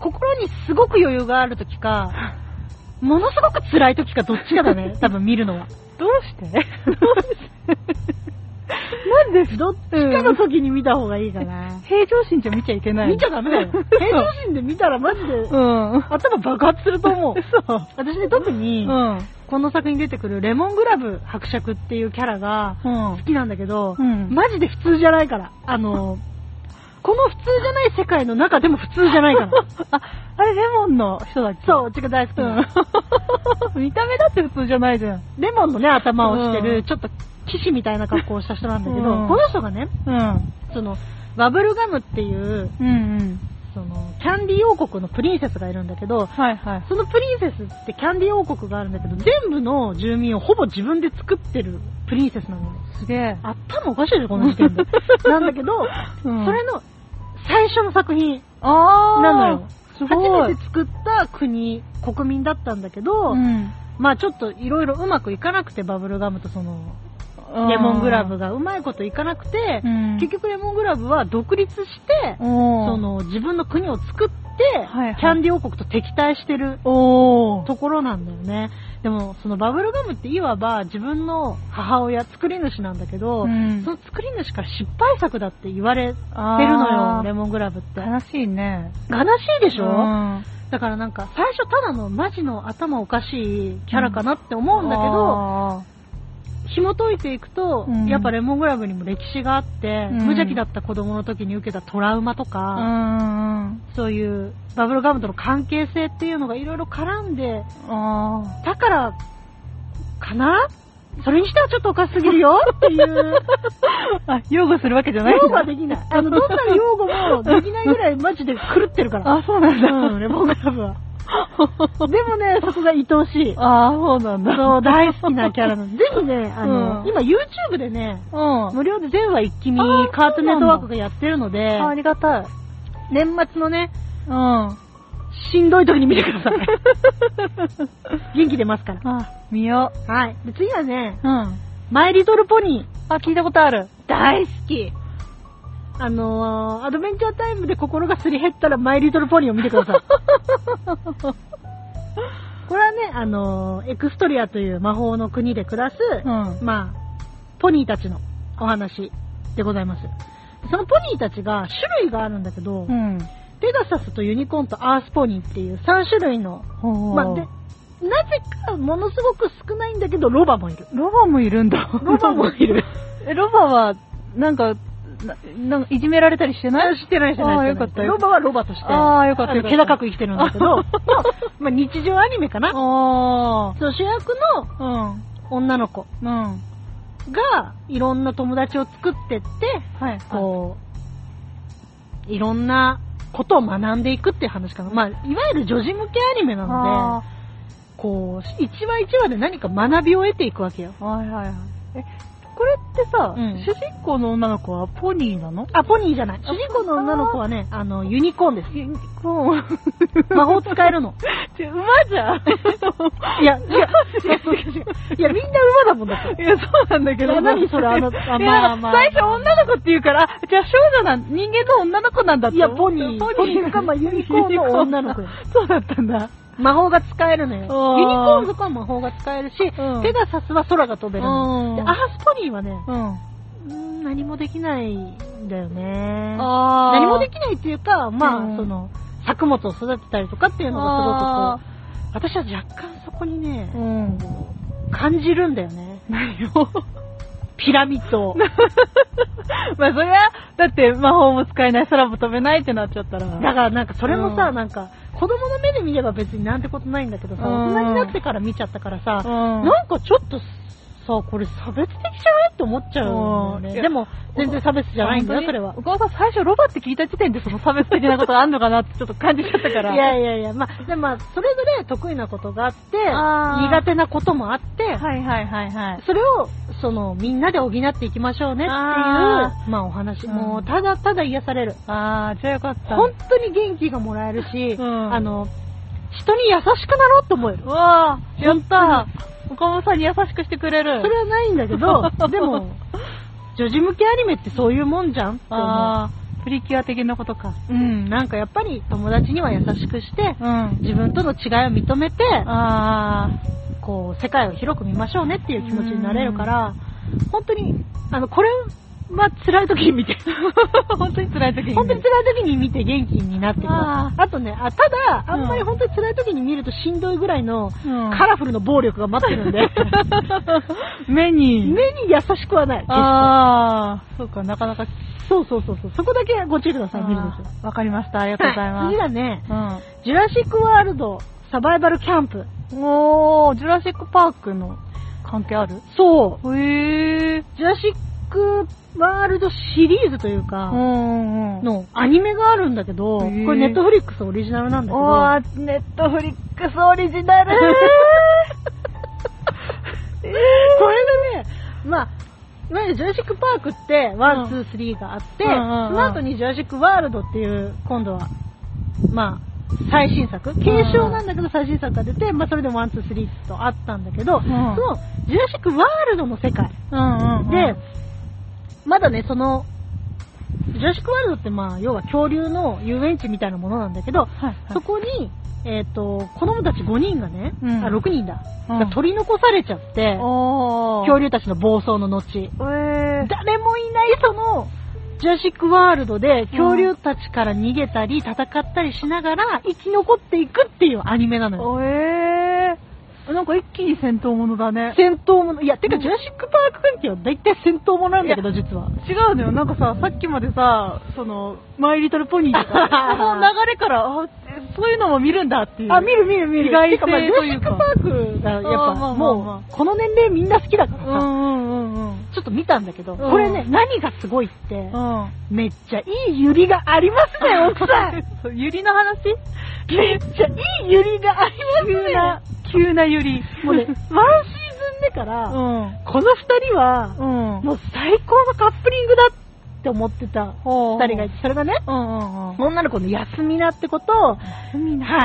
心にすごく余裕がある時か、ものすごく辛い時かどっちかだね、多分見るのは。どうして？なんでどっちかの時に見た方がいいかな。平常心じゃ見ちゃいけない。見ちゃダメだよ。平常心で見たらマジでうん。頭爆発すると思う。そう。私ね、特に、うん。この作品に出てくるレモングラブ伯爵っていうキャラがうん好。きなんだけど、うんマジで普通じゃないから。あの、この普通じゃない世界の中でも普通じゃないから。あ、あれレモンの人だっけ？そう、うちが大好きな、うん。見た目だって普通じゃないじゃん。レモンのね、頭をしてる、うんちょっと騎士みたいな格好をした人なんだけど、うんこの人がね、うん。その、バブルガムっていう、うんうん。その、キャンディー王国のプリンセスがいるんだけど、はいはい。そのプリンセスってキャンディー王国があるんだけど、全部の住民をほぼ自分で作ってるプリンセスなのね。すげえ。頭おかしいでしょ、この時点で。なんだけど、うんそれの最初の作品。なのよ。初めて。作った国、国民だったんだけど、うん。まあちょっといろいろうまくいかなくて、バブルガムとその、レモングラブがうまいこといかなくて、うん。結局レモングラブは独立して、その自分の国を作って、はいはいキャンディー王国と敵対してる。ところなんだよね。でも、そのバブルガムっていわば自分の母親、作り主なんだけど、うんその作り主から失敗作だって言われてるあのーよ、レモングラブって。悲しいね。悲しいでしょ、うんだからなんか、最初ただのマジの頭おかしいキャラかなって思うんだけど、あ紐解いていくと、うんやっぱレモングラブにも歴史があって、うん無邪気だった子供の時に受けたトラウマとーか、うん。そういうバブルガムとの関係性っていうのがいろいろ絡んで、あだから、かな？それにしてはちょっとおかしすぎるよ？っていう。ー あ、擁護するわけじゃない擁護はできない。あの、どんな擁護もできないぐらいマジで狂ってるから。あ、そうなんだ。うん、レモングラブは。でもね、そこが愛おしい。あー、そうなんだ。そう、大好きなキャラなの。ぜひね、あの、うん今 YouTube でね、うん。無料で全話一気見カートネットワークがやってるので、あありがたい。年末のね、うん。しんどい時に見てください。元気出ますから。あ、見よはい。で次はね、う。うん。マイリトルポニー。あ、聞いたことある。大好き。あのー、アドベンチャータイムで心がすり減ったらマイリトルポニーを見てください。これはね、あのーエクストリアという魔法の国で暮らす、うん。まあ、ポニーたちのお話でございます。そのポニーたちが種類があるんだけど、うん。ペガサスとユニコーンとアースポニーっていう3種類の、まあ、で、なぜかものすごく少ないんだけど、ロバもいる。ロバもいるんだ。ロバもいる。え、ロバは、なんか、ななんかいじめられたりしてない？してないしてない。ああ、よかったロバはロバとして、ああ、よかった。気高く生きてるんだけど、まあ、まあ日常アニメかな。あそう主役のあ。うん。女の子。が、いろんな友達を作ってって、はい。こう、いろんなことを学んでいくっていう話かな。まあ、いわゆる女児向けアニメなのあで、こう、一話一話で何か学びを得ていくわけよ。あ。はいはいはい。え、これってさ、うん主人公の女の子はポニーなの？あ、ポニーじゃない。主人公の女の子はね、あの、ユニコーンです。ユニコーン。魔法使えるの。ちょ 馬じゃん。いや、いや、そう違う違ういや、みんな馬だもんだって。いや、そうなんだけど。いや何それあのあまあまあ最初女の子って言うから、あじゃあ少女なん、人間の女の子なんだっていや。ポニー、ポニーか、まあ、ユニコーンの女の子よ。そうだったんだ。魔法が使えるのよ。ユニコーン族は魔法が使えるし、うんペガサスは空が飛べるの。うんでアースポニーはね、うん。何もできないんだよね。あ何もできないっていうか、まあ、うんその、作物を育てたりとかっていうのがすごくあこう、私は若干そこにね、うん。感じるんだよね。何を？ピラミッドを。まあそれは、だって魔法も使えない、空も飛べないってなっちゃったら。だからなんかそれもさ、うんなんか、子供の目で見れば別になんてことないんだけどさ、うん。大人になってから見ちゃったからさ、うん。なんかちょっとさ、これ差別的じゃない？って思っちゃうね。うんでも、全然差別じゃないんだよ、それはお。母さん最初ロバって聞いた時点でその差別的なことがあるのかなってちょっと感じちゃったから。いやいやいや、まあ、でもまあ、それぞれ得意なことがあって、苦手なこともあって、はいはいはいはい。それを、その、みんなで補っていきましょうねっていう、あまあお話。うんもう、ただただ癒される。あー、じゃあよかった。本当に元気がもらえるし、うんあの、人に優しくなろうと思える。うわー、やった岡本さんに優しくしてくれる。それはないんだけど、でも、女児向けアニメってそういうもんじゃんって思う。あー、プリキュア的なことか。うん、なんかやっぱり友達には優しくして、うん。自分との違いを認めて、あこう、世界を広く見ましょうねっていう気持ちになれるから、本当に、あの、これは辛い時に見て、ー。本当に辛い時に。本当に辛い時に見て元気になってくる。ああとねあ、ただ、あんまりうん本当に辛い時に見るとしんどいぐらいのうんカラフルの暴力が待ってるんで、目に。目に優しくはない。あー、そうか、なかなか。そうそうそうそう。そこだけご注意ください、見るんですよ。わかりました。ありがとうございます。次だね、うん。ジュラシックワールドサバイバルキャンプ。おー、ジュラシックパークの関係ある？そう。へー。ジュラシックワールドシリーズというか。のアニメがあるんだけど、これネットフリックスオリジナルなんだけど、おー、ネットフリックスオリジナル。これでね、まあ、いわゆるジュラシックパークって、ワン、ツー、スリーがあって、その後にジュラシックワールドっていう、今度は、まあ、最新作、継承なんだけど最新作が出て、まあそれでワン、ツー、スリーとあったんだけど、ん。その、ジュラシックワールドの世界うんうんうん。で、まだね、その、ジュラシックワールドってまあ、要は恐竜の遊園地みたいなものなんだけど、はいはいそこに、えっ、と、子供たち5人がね、うんあ、6人だ、うんが取り残されちゃって。恐竜たちの暴走の後、えー。誰もいないその、ジュラシックワールドで恐竜たちから逃げたり戦ったりしながら生き残っていくっていうアニメなのよ。えー。なんか一気に戦闘ものだね。戦闘もの、いや、てかジュラシックパーク関係は大体戦闘ものなんだけど、実は。違うのよ。なんかさ、さっきまでさ、その、マイリトルポニーとか、その流れから、あ、そういうのも見るんだっていう。あ、見る見る見る。意外性てかまあジュラシックパークがやっぱ、もう、この年齢みんな好きだからさ、うんうんうんうん。ちょっと見たんだけど、んこれね、何がすごいって、うん。めっちゃいいユリがありますね、奥さん。そうゆりの話？めっちゃいいユリがありますね。急な、ゆり。もうね、ワンシーズン目から、うん。この二人は、うん。もう最高のカップリングだって思ってた二人がいて、それがね、うんうんうん。女の子のヤスミナってこと、は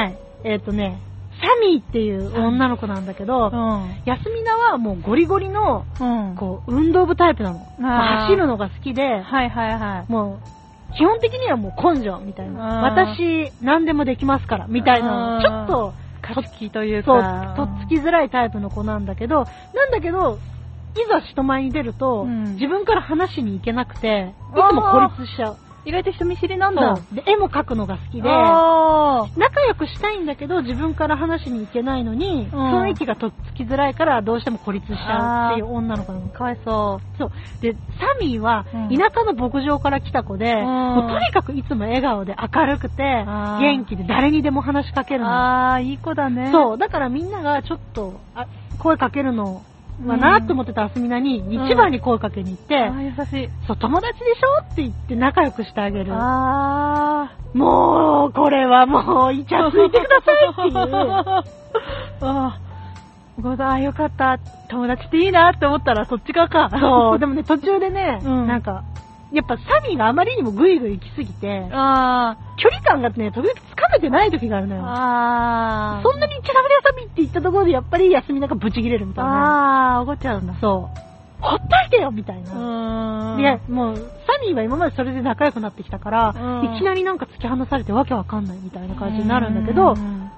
い、えっ、とね、サミーっていう女の子なんだけど、うん。ヤスミナはもうゴリゴリの、うん。こう、運動部タイプなの。走るのが好きで、はいはいはい。もう、基本的にはもう根性みたいな。私、何でもできますから、みたいなちょっと勝ち気というそうか。、とっつきづらいタイプの子なんだけど、なんだけど、いざ人前に出ると、うん自分から話しに行けなくて、いつも孤立しちゃう。意外と人見知りなんだ。そうで、絵も描くのが好きで、あ仲良くしたいんだけど、自分から話しに行けないのに、うん雰囲気がとっつきづらいから、どうしても孤立しちゃうっていう女の子なの。ーかわいそそう。で、サミーはうん、田舎の牧場から来た子で、んもうとにかくいつも笑顔で明るくてあ、ー元気で誰にでも話しかけう。るの。あー、いい子だね。そう。だからみんながちょっと、あ声かけるのはなって思ってたアスミナに、一番に声かけに行って、あー、優しい。そう、友達でしょって言って仲良くしてあげる。あもう、これはもう、イチャついてくださいっていう。ー。あー。ごだ、あーよかった。友達っていいなって思ったらそっち側か。そう、でもね、途中でね、うんなんか、やっぱサミーがあまりにもグイグイ行きすぎて、あ距離感がね、時々つかめてない時があるのー。よ。あー。そんなに行っちゃダメだよ、サミーって言ったところで、やっぱり休みなんかブチ切れるみたいな。あー、怒っちゃうんだ。そう。ほっといてよみたいうな。いや、もう、サミーは今までそれで仲良くなってきたから、うんいきなりなんか突き放されてわけわかんないみたいな感じになるんだけど、うん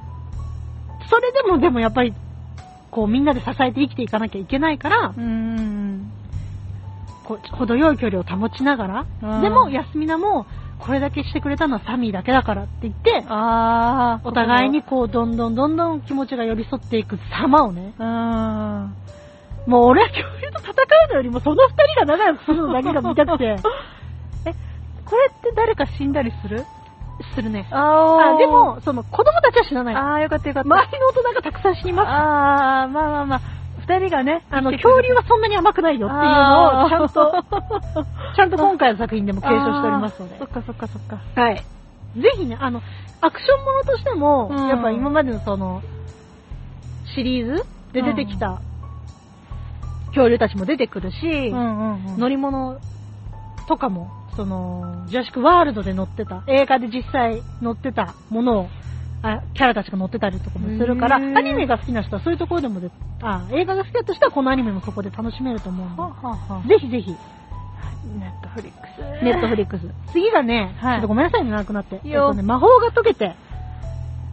それでもでもやっぱり、こうみんなで支えて生きていかなきゃいけないから、うん。こう程よい距離を保ちながら、うんでも休みなも、これだけしてくれたのはサミーだけだからって言って、あー。お互いにこう、どんどんどんどん気持ちが寄り添っていく様をね、うん。もう俺は恐竜と戦うのよりもその二人が仲良くするのだけが見たくて、え、これって誰か死んだりする？するね。ああ、で、も、その子供たちは死なない。あーよかったよかった。周りの大人がたくさん死にます。あー、まあまあまあ、二人がね、あの、恐竜はそんなに甘くないよっていうのを、ちゃんと、ちゃんと今回の作品でも継承しておりますのでそっ。かそっかそっか。はい。ぜひね、あの、アクションものとしても、うんやっぱ今までのその、シリーズで出てきた、恐竜たちも出てくるし、うんうんうん。乗り物とかも、その、ジュラシックワールドで乗ってた、映画で実際乗ってたものを、あキャラたちが乗ってたりとかもするから、アニメが好きな人はそういうところでもで、あ、映画が好きだとしたらこのアニメもそこで楽しめると思うんで、はあはあはあぜひぜひ、ネットフリックス。ネットフリックス。次がね、はいちょっとごめんなさいね、長くなって。いいよえっとね、魔法が解けて、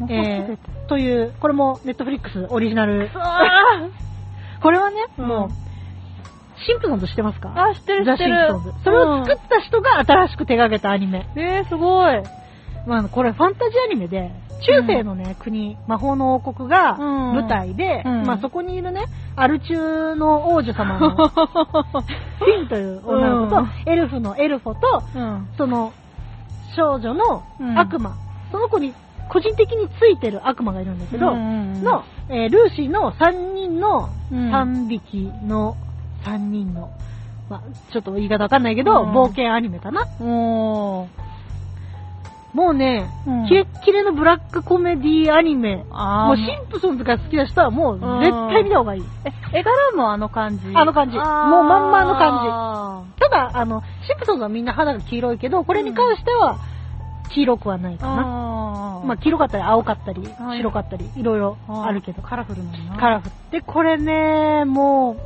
えー、という、これもネットフリックスオリジナル。あ これはね、うんもう、シンプソンズ知ってますか？あ知ってるザ・知ってる。それを作った人が新しく手掛けたアニメ。ーえー、すごい。まあ、これファンタジーアニメで、中世のね、国、魔法の王国がうん。舞台で、うん。まあそこにいるね、アル中の王女様の、フィンという女の子と、うん。エルフのエルフォと、うん。その少女のうん。悪魔、その子に個人的についてる悪魔がいるんだけど、の、えールーシーの3人の、うん。3匹の3人の、まあ、ちょっと言い方わかんないけど、うん。冒険アニメかな。もうね、うんキレッキレのブラックコメディアニメ。もうシンプソンズが好きな人はもう絶対見た方がいい。え、絵柄もあの感じあの感じもうまんまあの感ただ、あの、シンプソンズはみんな肌が黄色いけど、これに関しては黄色くはないかな。あーまあ、黄色かったり青かったり、はい白かったり、いろいろあるけど。カラフルなん。カラフル。で、これね、も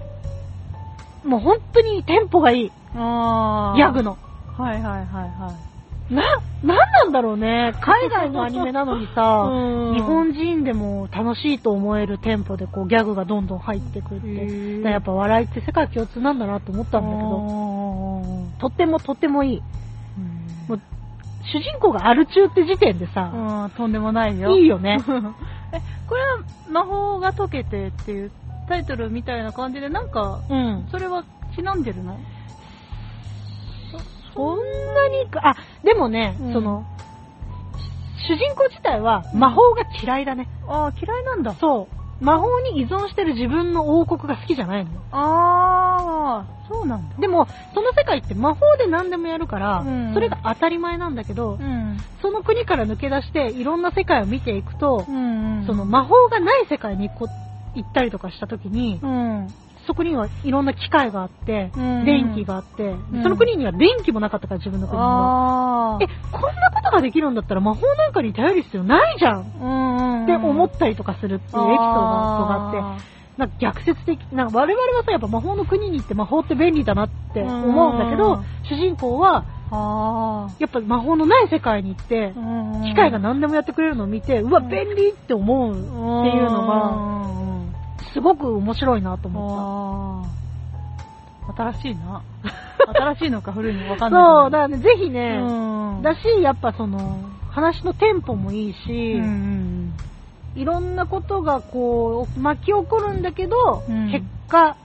う、もう本当にテンポがいい。ギャグの。はいはいはいはい。な、なんなんだろうね。海外のアニメなのにさ、うん日本人でも楽しいと思えるテンポでこうギャグがどんどん入ってくるって。やっぱ笑いって世界共通なんだなと思ったんだけど、ど、とってもとってもいい。うんもう主人公がアル中って時点でさ、うん、とんでもないよ。いいよね。え、これは魔法が解けてっていうタイトルみたいな感じで、なんか、うん。それはちなんでるの？そんなにか、あ、でもね、うんその、主人公自体は魔法が嫌いだね。ああ、嫌いなんだ。そう。魔法に依存してる自分の王国が好きじゃないのよ。ああ、そうなんだ。でも、その世界って魔法で何でもやるから、うんそれが当たり前なんだけど、うん。その国から抜け出していろんな世界を見ていくと、うん、その、魔法がない世界にこ行ったりとかした時に、うん。そこにはいろんな機械があって、うん。電気があって、うん。その国には電気もなかったから自分の国には。あえ、こんなことができるんだったら魔法なんかに頼る必要ないじゃん。っ。て思ったりとかするっていうエピソードがあって、なんか逆説的、なんか我々はさ、やっぱ魔法の国に行って魔法って便利だなって思うんだけど、うん主人公はあやっぱ魔法のない世界に行って、あ。機械が何でもやってくれるのを見て、うわ、便利って思うっていうのが、すごく面白いなと思ああ。新しいな。新しいのか古いのかわった。かんない。そう、だからね、ぜひね、うんだし、やっぱその、話のテンポもいいし、うんいろんなことがこう、巻き起こるんだけど、うん結果、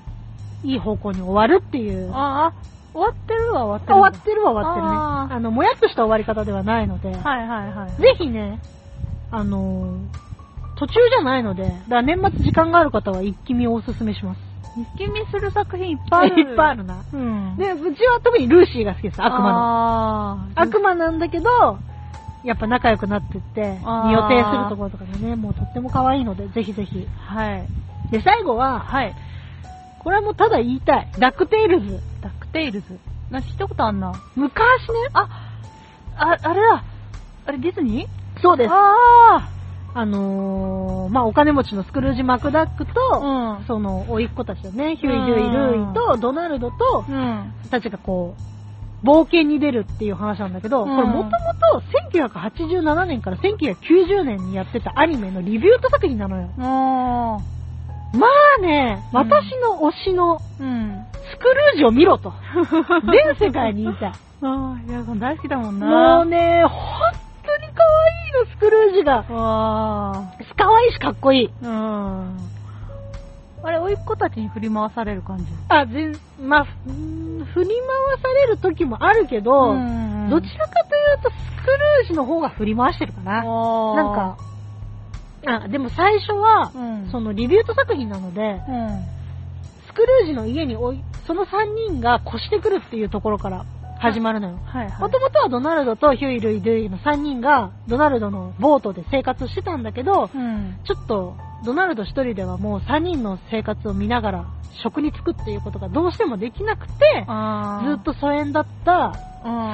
いい方向に終わるっていう。ああ、終わってるは終わってる。終わってるは終わってるね。あの、もやっとした終わり方ではないので、はいはいはい。ぜひね、あのー途中じゃないので、だから年末時間がある方は一気見をおすすめします。一気見する作品いっぱいある。いっぱいあるな。うん。で、うちは特にルーシーが好きです、悪魔の。あー悪魔なんだけど、やっぱ仲良くなってって、あー身を挺するところとかがね、もうとっても可愛いので、ぜひぜひ。はい。で、最後は、はい。これはもうただ言いたい。ダックテイルズ。ダックテイルズ？な聞いたことあんな。昔ね、あ、あ、あれだ。あれディズニー？そうです。ああのー、まあ、お金持ちのスクルージ・マクダックと、あ。うん。その、甥っ子たちだね、ヒュイ・ヒュイ・ルーイと、ドナルドと、うん。たちがこう、冒険に出るっていう話なんだけど、うんこれもともと1987年から1990年にやってたアニメのリビュート作品なのよ。あまあね、うん私の推しの。スクルージを見ろと。全世界に言いたい。ああ、いや、大好きだもんな。もうね、本当に可愛いの、スクルージが。わ可愛いしかっこいい。ーうん。あれ、甥っ子たちに振り回される感じ？あ、全、まあ、振り回される時もあるけど、んどちらかというと、スクルージの方が振り回してるかな。ななんか、あ、でも最初は、うんそのリビュート作品なので、うん。スクルージの家におい、その3人が越してくるっていうところから始まるのよ。はいはい。もともとはドナルドとヒュイ・ルイ・ドゥイの3人が、ドナルドのボートで生活してたんだけど、うん。ちょっと、ドナルド1人ではもう3人の生活を見ながら食に就くっていうことがどうしてもできなくて、あずっと疎遠だったス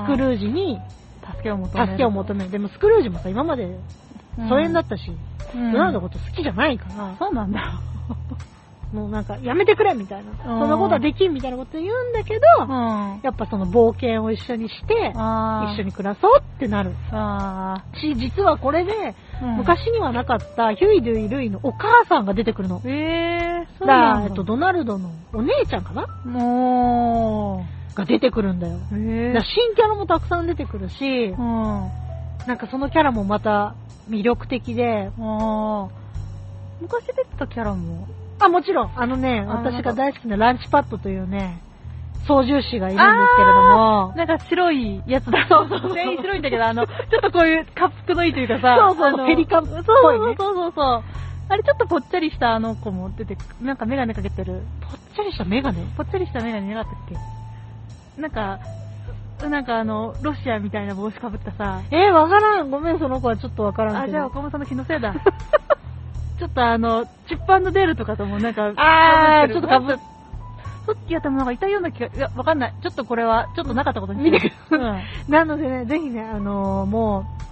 クールージに助けを求める。助けを求める。でもスクルージもさ、今まで疎遠だったし、うんドナルドのこと好きじゃないから、そうなんだ。もうなんか、やめてくれみたいな。そんなことはできんみたいなこと言うんだけど、ん。やっぱその冒険を一緒にして、あ一緒に暮らそうってなる。あし、実はこれで、ー昔にはなかったヒュイ・ドゥイ・ルイのお母さんが出てくるの。えー、そうだなんだ。えっと、ドナルドのお姉ちゃんかな？もが出てくるんだよ。う、えだから新キャラもたくさん出てくるし、うん。なんかそのキャラもまた魅力的で。昔出てたキャラも。あ、もちろん、あのね、あ私が大好きなランチパッドというね、操縦士がいるんですけれども、なんか白いやつだ。そうそう。全員白いんだけど、あの、ちょっとこういうカップのいいというかさ。そうそうペリカンっぽいねそうそうそうそう。あれちょっとぽっちゃりしたあの子も出てくなんかメガネかけてる。ぽっちゃりしたメガネ？ぽっちゃりしたメガネなかったっけ？なんか、なんかあの、ロシアみたいな帽子かぶったさ。えー、わからん。ごめん、その子はちょっとわからんあ、けど。じゃあ岡本さんの気のせいだ。ちょっとあの、チップデールとかともなんか、あーちょっとかぶっさっきやったもなんかいたような気が、いや、わかんない。ちょっとこれは、ちょっとなかったことに見てくうん。なのでね、ぜひね、あのーもう、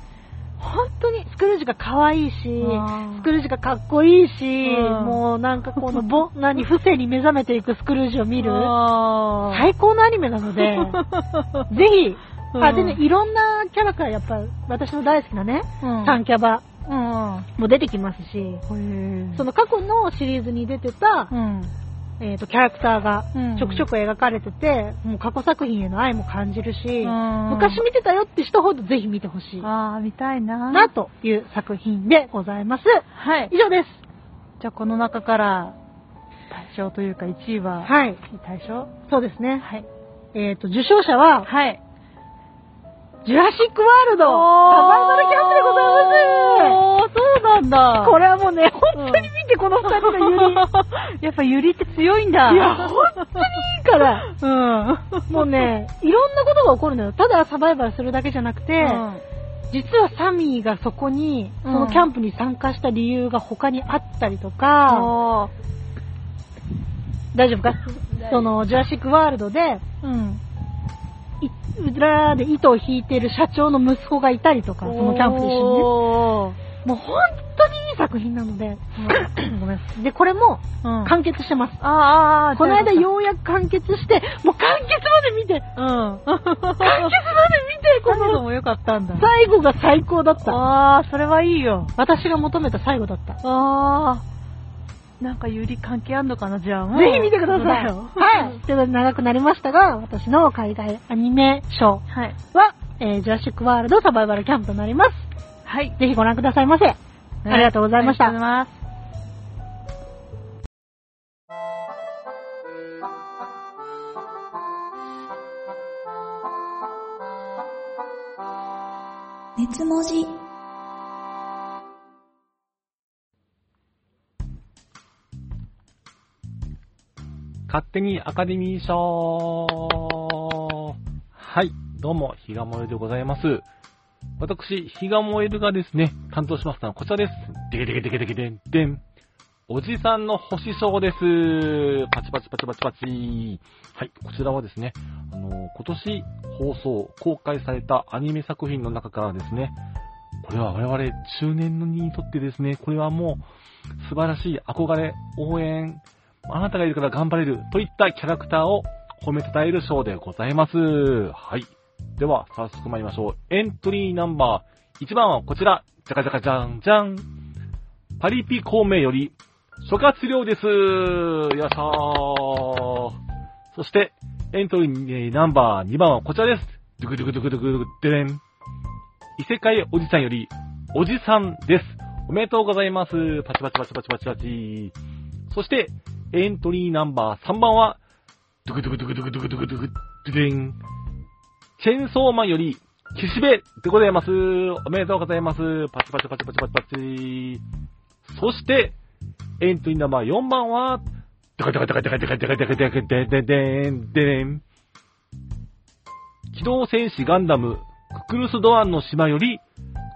本当にスクルージが可愛いしスクルージがかっこいいし、うん。もうなんかこのぼ、何、不正に目覚めていくスクルージを見る、最高のアニメなので、ぜひ、うんあ、でね、いろんなキャラからやっぱ、私の大好きなね、うん。サンキャバ。うん。も出てきますし、その過去のシリーズに出てた、うん。えっ、と、キャラクターがうんちょくちょく描かれてて、もう過去作品への愛も感じるし、うん昔見てたよって人ほどぜひ見てほしいあー、見たいななという作品でございます。はい。以上です。じゃあこの中から、対象というか1位は、はい。対象そうですね。はい。えっ、と、受賞者は、はい。ジュラシックワールド、サバイバルキャンプでございおー、そうなんだ。ます。これはもうね、本当に見て、この二人のユリ。やっぱユリって強いんだ。いや、本当にいいから。うん。もうね、いろんなことが起こるのよ。ただサバイバルするだけじゃなくて、実はサミーがそこに、そのキャンプに参加した理由が他にあったりとか、あ大丈夫か？その、ジュラシックワールドで、うん。い裏で糸を引いてる社長の息子がいたりとか、そのキャンプで一緒にね。緒もう本当にいい作品なので、ごめん。で、これも。完結してます。あーあー、この間う。ようやく完結して、もう完結まで見て、うん。完結までだったんだ。最後が最高だった。ああ、それはいいよ。私が求めた最後だった。ああ。なんか有利関係あんのかな、じゃあもう。ぜひ見てください。よはい。ということで長くなりましたが、私の海外アニメ賞はい。は、えー、ジュラシックワールドサバイバルキャンプとなります。はい。ぜひご覧くださいませ。ありがとうございました。ありがとうございます。熱文字勝手にアカデミー賞はい、どうも、比嘉燃えでございます。私、比嘉燃えるがですね、担当しますのはこちらです。でけでけでけでけでんでん。おじさんの星賞です。パチパチパチパチパチ。はい、こちらはですね、あの、今年放送、公開されたアニメ作品の中からですね、これは我々中年のにとってですね、これはもう素晴らしい憧れ、応援、あなたがいるから頑張れるといったキャラクターを褒めたたえる賞でございます。はい。では、早速参りましょう。エントリーナンバー1番はこちら。じゃかじゃかじゃんじゃん。パリピ孔明より、諸葛亮です。よっしゃー。そして、エントリーナンバー2番はこちらです。ドゥクドゥクドゥクドゥクドゥクデレン。異世界おじさんより、おじさんです。おめでとうございます。パチパチパチパチパチパチ。そして、エントリーナンバー3番は、ドゥクドゥクドゥクドゥクドゥクドゥクドゥクドゥデン。チェーンソーマンより、岸辺でございます。おめでとうございます。パチパチパチパチパチパチ。そして、エントリーナンバー4番は、ドカドカドカドカドカドカドカドカデデデンデン。機動戦士ガンダム、ククルスドアンの島より、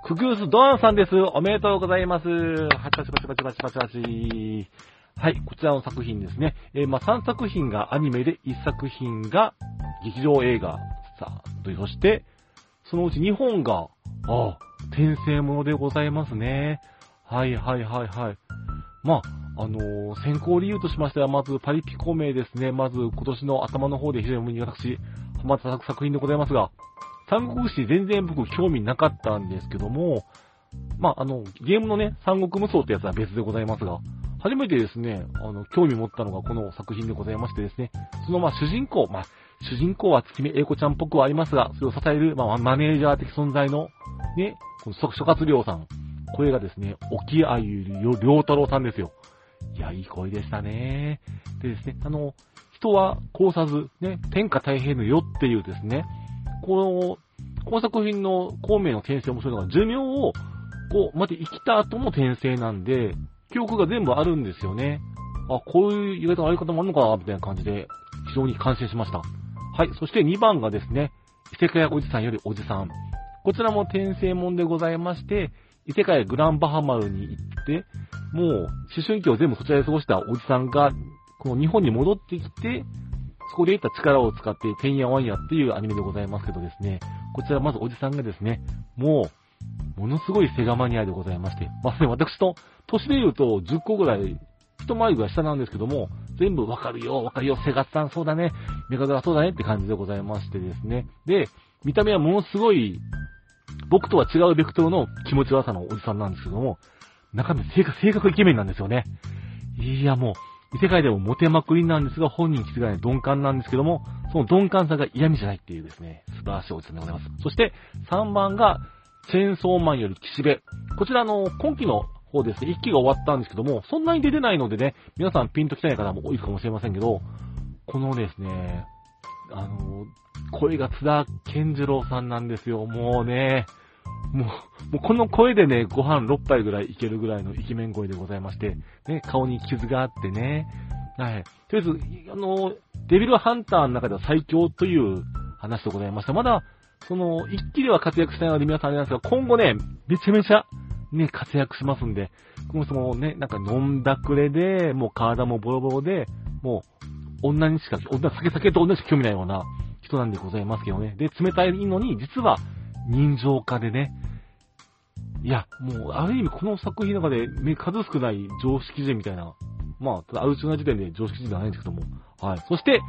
ククルスドアンさんです。おめでとうございます。パチパチパチパチパチパチパチ。はい、こちらの作品ですね。えーまあ、3作品がアニメで、1作品が劇場映画さ、とそして、そのうち2本が、ああ、転生ものでございますね。はいはいはいはい。まあ、あのー選考理由としましては、まずパリピ孔明ですね。まず今年の頭の方で非常に私、ハマった作品でございますが、三国志全然僕興味なかったんですけども、まあ、あの、ゲームのね、三国無双ってやつは別でございますが、初めてですね、あの、興味持ったのがこの作品でございましてですね、そのまあ主人公、まあ、主人公は月見英子ちゃんっぽくはありますが、それを支える、まあ、マネージャー的存在の、ね、この諸葛亮さん。声がですね、沖あゆりよ良太郎さんですよ。いや、いい声でしたね。でですね、あの、人はこうさず、ね、天下太平の世っていうですね、この、この作品の孔明の転生面白いのが、寿命を、こう、まで生きた後も転生なんで、記憶が全部あるんですよね。あ、こういう言い方、あり方もあるのか、みたいな感じで、非常に感心しました。はい、そして2番がですね、異世界おじさんよりおじさん。こちらも転生もんでございまして、異世界グランバハマルに行って、もう、思春期を全部そちらで過ごしたおじさんが、この日本に戻ってきて、そこで得た力を使って、てんやわんやっていうアニメでございますけどですね、こちらまずおじさんがですね、もう、ものすごいセガマニアでございまして、まあ、ね、私と、年で言うと10個ぐらい、一回りぐらい下なんですけども、全部わかるよ、わかるよ、セガさんそうだね、メガドラそうだねって感じでございましてですね。で、見た目はものすごい、僕とは違うベクトルの気持ち悪さのおじさんなんですけども、中身性格、性格イケメンなんですよね。いやもう、異世界でもモテまくりなんですが、本人気づかない鈍感なんですけども、その鈍感さが嫌味じゃないっていうですね、素晴らしいおじさんでございます。そして、3番が、チェーンソーマンより岸辺。こちらの、今期の方ですね、1期が終わったんですけども、そんなに出てないのでね、皆さんピンときたい方も多いかもしれませんけど、このですね、あの、声が津田健次郎さんなんですよ。もうね、もう、もうこの声でね、ご飯6杯ぐらいいけるぐらいのイケメン声でございまして、ね、顔に傷があってね、はい。とりあえず、あの、デビルハンターの中では最強という話でございました。まだ、その、一期では活躍したいので皆さんあれなんですが、今後ね、めちゃめちゃ、ね、活躍しますんで、この人もね、なんか飲んだくれで、もう体もボロボロで、もう、女にしか、女、酒酒と女しか興味ないような人なんでございますけどね。で、冷たいのに、実は、人情家でね、いや、もう、ある意味この作品の中で、め数少ない常識人みたいな、まあ、ただ、ある中な時点で常識人ではないんですけども、はい。そして、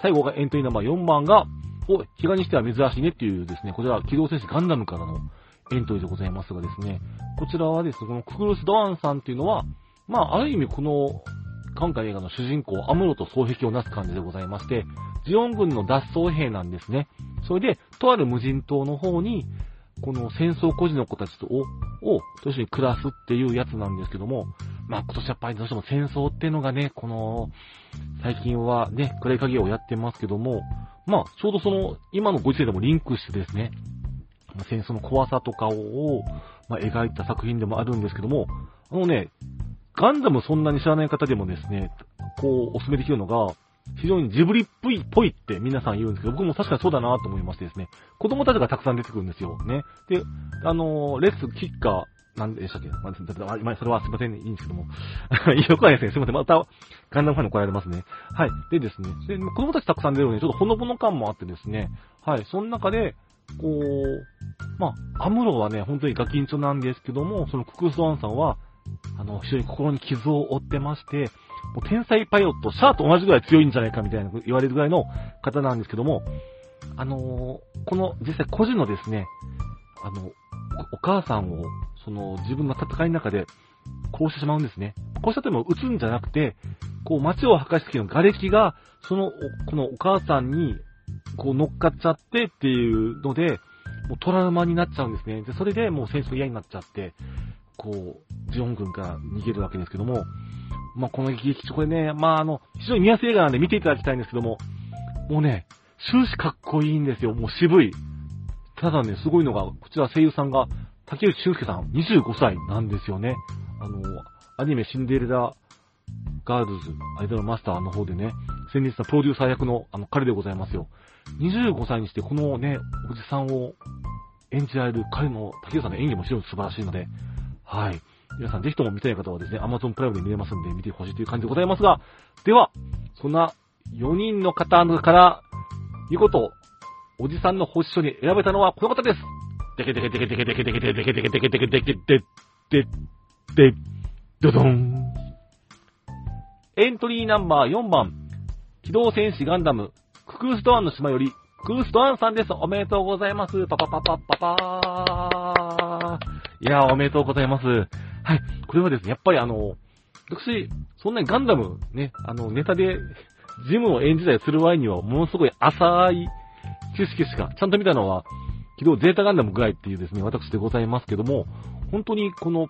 最後がエントリーナンバー4番が、そう、比嘉にしては珍しいねっていうですね、こちら、機動戦士ガンダムからのエントリーでございますがですね、こちらはですね、このククルス・ドアンさんっていうのは、まあ、ある意味この、今回映画の主人公、アムロと双璧をなす感じでございまして、ジオン軍の脱走兵なんですね。それで、とある無人島の方に、この戦争孤児の子たちとを、を、と一緒に暮らすっていうやつなんですけども、まあ今年やっぱりどうしても戦争っていうのがね、この、最近はね、暗い影をやってますけども、まあちょうどその、今のご時世でもリンクしてですね、まあ戦争の怖さとかを、まあ、描いた作品でもあるんですけども、あのね、ガンダムそんなに知らない方でもですね、こう、お勧めできるのが、非常にジブリっぽい、ぽいって皆さん言うんですけど、僕も確かにそうだなと思いましてですね、子供たちがたくさん出てくるんですよ。ね。で、あのーレッスン、キッカー、なんでしたっけ、まあ、それはすいませんね、いいんですけども。よくないですね。すいません。また、ガンダムファンに怒られますね。はい。でですね、で子供たちたくさん出るので、ちょっとほのぼの感もあってですね、はい。その中で、こう、まあ、アムロはね、本当にガキンチョなんですけども、そのククルスワンさんは、あの、非常に心に傷を負ってまして、もう天才パイロット、シャアと同じぐらい強いんじゃないかみたいな言われるぐらいの方なんですけども、あのーこの実際個人のですね、あの、お母さんを、その自分の戦いの中で殺してしまうんですね。殺したとも撃つんじゃなくて、こう街を破壊した時の瓦礫が、その、このお母さんに、こう乗っかっちゃってっていうので、もうトラウマになっちゃうんですね。で、それでもう戦争嫌になっちゃって、こう、ジオン軍から逃げるわけですけども、まあ、この劇これね、まあ、あの、非常に見やすい映画なんで見ていただきたいんですけども、もうね、終始かっこいいんですよ。もう渋い。ただね、すごいのが、こちら声優さんが、竹内俊介さん、25歳なんですよね。あの、アニメシンデレラガールズ、アイドルマスターの方でね、先日のプロデューサー役の、あの、彼でございますよ。25歳にして、このね、おじさんを演じられる彼の、竹内さんの演技も非常に素晴らしいので、はい。皆さんぜひとも見たい方はですね、Amazon プライムで見れますんで、見てほしいという感じでございますが、では、そんな4人の方から、見事、おじさんの星書に選べたのはこの方です。でけでけでけでけでけでけでけでけでけでけでけでででドドン。エントリーナンバー4番、機動戦士ガンダム、ククースドアンの島より、クースドアンさんです。おめでとうございます。パパパパパパー。いやー、おめでとうございます。はい。これはですね、やっぱりあの、私、そんなにガンダム、ね、あの、ネタで、ジムを演じたりする前には、ものすごい浅い知識しか、ちゃんと見たのは、機動ゼータガンダムぐらいっていうですね、私でございますけども、本当にこの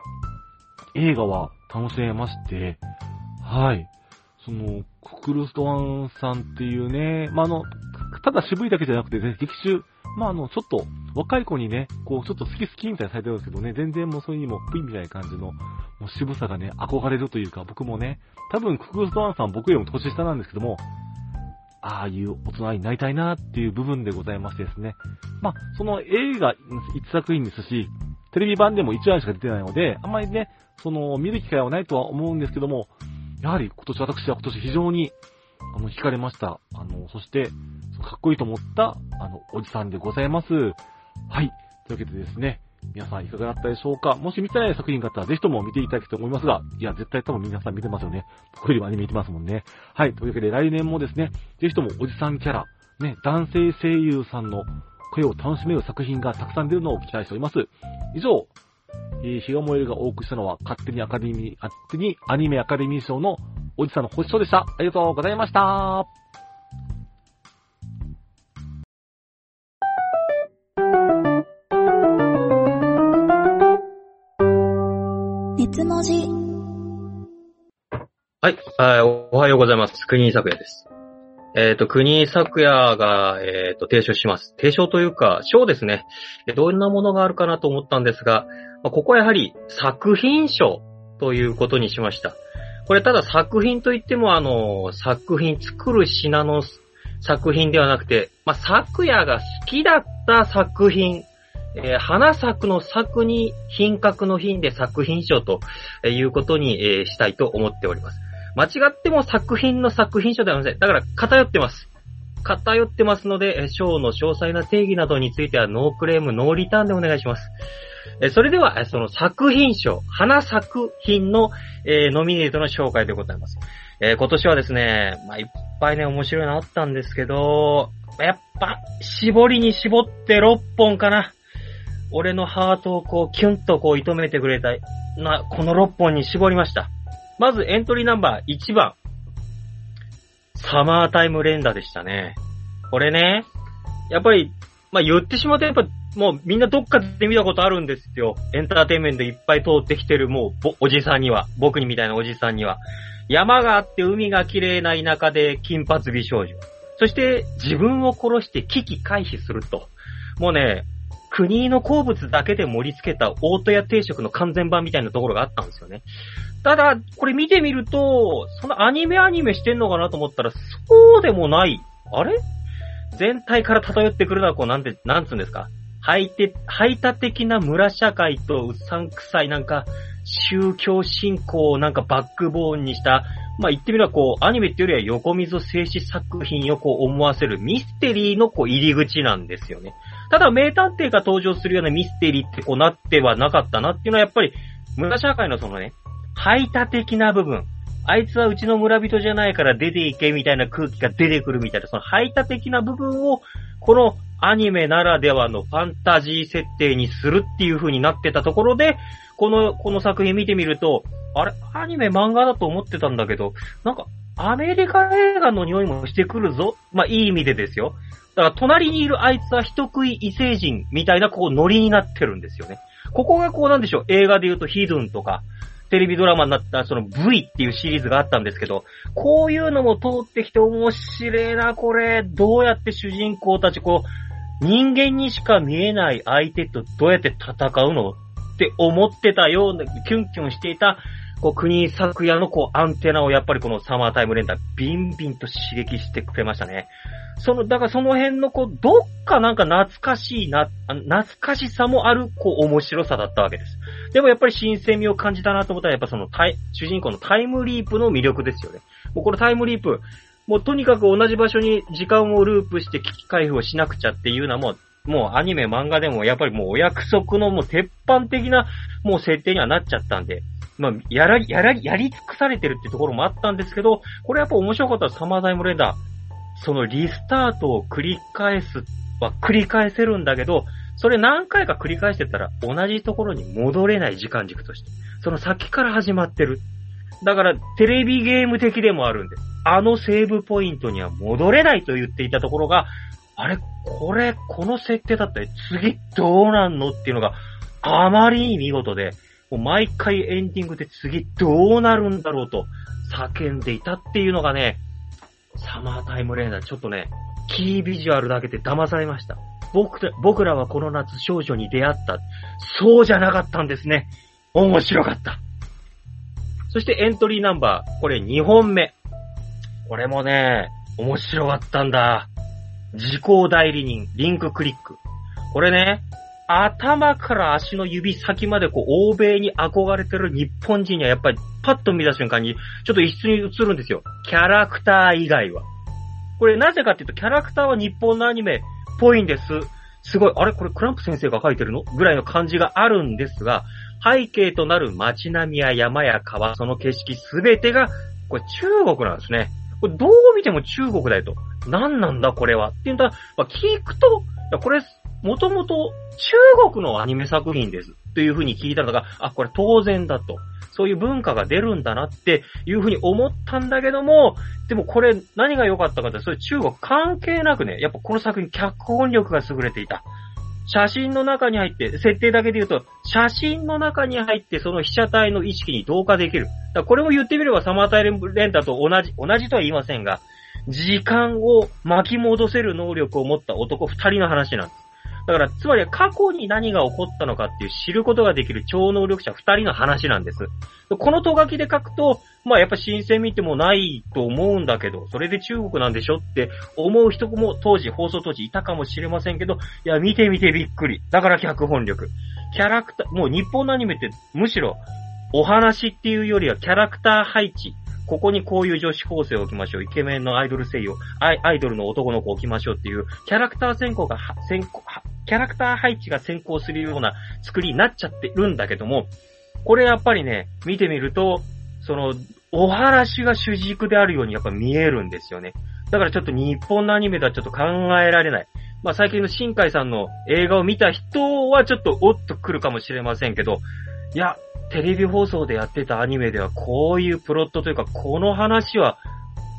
映画は楽しめまして、はい。その、ククルストワンさんっていうね、まあ、あの、ただ渋いだけじゃなくて、ね、劇中、まあ、あの、ちょっと、若い子にね、こう、ちょっと好き好きみたいにされてるんですけどね、全然もうそういうにも、ぷいみたいな感じの、もう渋さがね、憧れるというか、僕もね、多分、ククルストワンさん僕よりも年下なんですけども、ああいう大人になりたいなっていう部分でございましてですね。まあ、その映画一作品ですし、テレビ版でも1話しか出てないので、あんまりね、その、見る機会はないとは思うんですけども、やはり今年、私は今年非常に、あの、惹かれました。あの、そして、かっこいいと思った、あの、おじさんでございます。はい。というわけでですね、皆さんいかがだったでしょうか？もし見てない作品があったら、ぜひとも見ていただきたいと思いますが、いや、絶対多分皆さん見てますよね。僕よりもアニメ見てますもんね。はい。というわけで、来年もですね、ぜひともおじさんキャラ、ね、男性声優さんの声を楽しめる作品がたくさん出るのを期待しております。以上、えー、日が燃えるがお送りしたのは、勝手にアカデミー、勝手にアニメアカデミー賞のおじさんの星賞でした。ありがとうございました。熱文字、はい、はい、おはようございます。国井咲也です。えっ、と、国井咲也が、えっ、と、提唱します。提唱というか、賞ですね。どんなものがあるかなと思ったんですが、まここはやはり作品賞ということにしました。これただ作品といっても、あの、作品作る品の作品ではなくて、まあ、咲也が好きだった作品、えー花咲くの作に品格の品で作品賞ということに、えーしたいと思っております。間違っても作品の作品賞ではありません。だから偏ってます。偏ってますので、賞の詳細な定義などについてはノークレーム、ノーリターンでお願いします。えそれでは、その作品賞、花作品の、えーノミネートの紹介でございます。えー今年はですね、まあ、いっぱいね、面白いのあったんですけど、やっぱ、絞りに絞って6本かな。俺のハートをこう、キュンとこう、射止めてくれた、な、この6本に絞りました。まずエントリーナンバー1番。サマータイム連打でしたね。これね、やっぱり、まあ、言ってしまうとやっぱ、もうみんなどっかで見たことあるんですよ。エンターテインメントいっぱい通ってきてるもう、おじさんには、僕にみたいなおじさんには。山があって海が綺麗な田舎で金髪美少女。そして自分を殺して危機回避すると。もうね、国の好物だけで盛り付けた大戸屋定食の完全版みたいなところがあったんですよね。ただ、これ見てみると、そのアニメアニメしてんのかなと思ったら、そうでもない。あれ？全体から漂ってくるのは、こう、なんて、なんつうんですか？排て、排他的な村社会とうさんくさいなんか、宗教信仰をなんかバックボーンにした、まあ言ってみればこう、アニメっていうよりは横溝静止作品をこう思わせるミステリーのこう入り口なんですよね。ただ名探偵が登場するようなミステリーってこうなってはなかったなっていうのはやっぱり、村社会のそのね、排他的な部分、あいつはうちの村人じゃないから出ていけみたいな空気が出てくるみたいな、その排他的な部分を、このアニメならではのファンタジー設定にするっていう風になってたところで、この、この作品見てみると、あれ、アニメ漫画だと思ってたんだけど、なんか、アメリカ映画の匂いもしてくるぞ。まあ、いい意味でですよ。だから、隣にいるあいつは人食い異星人みたいな、こう、ノリになってるんですよね。ここがこうなんでしょう、映画で言うとヒドゥンとか、テレビドラマになったその V っていうシリーズがあったんですけど、こういうのも通ってきて面白いな、これ。どうやって主人公たちこう、人間にしか見えない相手とどうやって戦うのって思ってたような、キュンキュンしていた、こう、国昨夜のこう、アンテナをやっぱりこのサマータイムレンター、ビンビンと刺激してくれましたね。その、だからその辺のこう、どっかなんか懐かしいな、懐かしさもある、こう、面白さだったわけです。でもやっぱり新鮮味を感じたなと思ったら、やっぱそのタイ、主人公のタイムリープの魅力ですよね。もうこのタイムリープ、もうとにかく同じ場所に時間をループして危機回避をしなくちゃっていうのはもう、もうアニメ漫画でもやっぱりもうお約束のもう鉄板的なもう設定にはなっちゃったんで、まあ、やら、やら、やり尽くされてるってところもあったんですけど、これやっぱ面白かったサマータイムレンダー。そのリスタートを繰り返すは繰り返せるんだけど、それ何回か繰り返してたら同じところに戻れない時間軸として。その先から始まってる。だからテレビゲーム的でもあるんで、あのセーブポイントには戻れないと言っていたところが、あれ、これ、この設定だったら次どうなんのっていうのがあまりに見事で、もう毎回エンディングで次どうなるんだろうと叫んでいたっていうのがね、サマータイムレーダーちょっとね、キービジュアルだけで騙されました。僕ら、僕らはこの夏少女に出会った。そうじゃなかったんですね。面白かった。そしてエントリーナンバー、これ2本目。これもね、面白かったんだ。時効代理人、リンククリック。これね、頭から足の指先までこう、欧米に憧れてる日本人にはやっぱりパッと見た瞬間に、ちょっと一緒に映るんですよ。キャラクター以外は。これなぜかっていうと、キャラクターは日本のアニメっぽいんです。すごい、あれ？これクランプ先生が書いてるの？ぐらいの感じがあるんですが、背景となる街並みや山や川、その景色すべてが、これ中国なんですね。これどう見ても中国だよと。何なんだこれは？っていうと、まあ、聞くと、これもともと中国のアニメ作品です。というふうに聞いたのが、あ、これ当然だと。そういう文化が出るんだなっていうふうに思ったんだけども、でもこれ何が良かったかって、それ中国関係なくね、やっぱこの作品脚本力が優れていた。写真の中に入って、設定だけで言うと、写真の中に入ってその被写体の意識に同化できる。だこれも言ってみればサマータイレンタと同じ、同じとは言いませんが、時間を巻き戻せる能力を持った男二人の話なんです。だから、つまり過去に何が起こったのかっていう知ることができる超能力者二人の話なんです。このとがきで書くと、まあやっぱ新鮮味ってもないと思うんだけど、それで中国なんでしょって思う人も当時、放送当時いたかもしれませんけど、いや、見てみてびっくり。だから脚本力。キャラクター、もう日本のアニメってむしろお話っていうよりはキャラクター配置。ここにこういう女子高生を置きましょう。イケメンのアイドル声優、アイドルの男の子を置きましょうっていう、キャラクター先行が、先行、キャラクター配置が先行するような作りになっちゃってるんだけども、これやっぱりね、見てみると、その、お話が主軸であるようにやっぱ見えるんですよね。だからちょっと日本のアニメではちょっと考えられない。まあ最近の新海さんの映画を見た人はちょっとおっと来るかもしれませんけど、いや、テレビ放送でやってたアニメではこういうプロットというか、この話は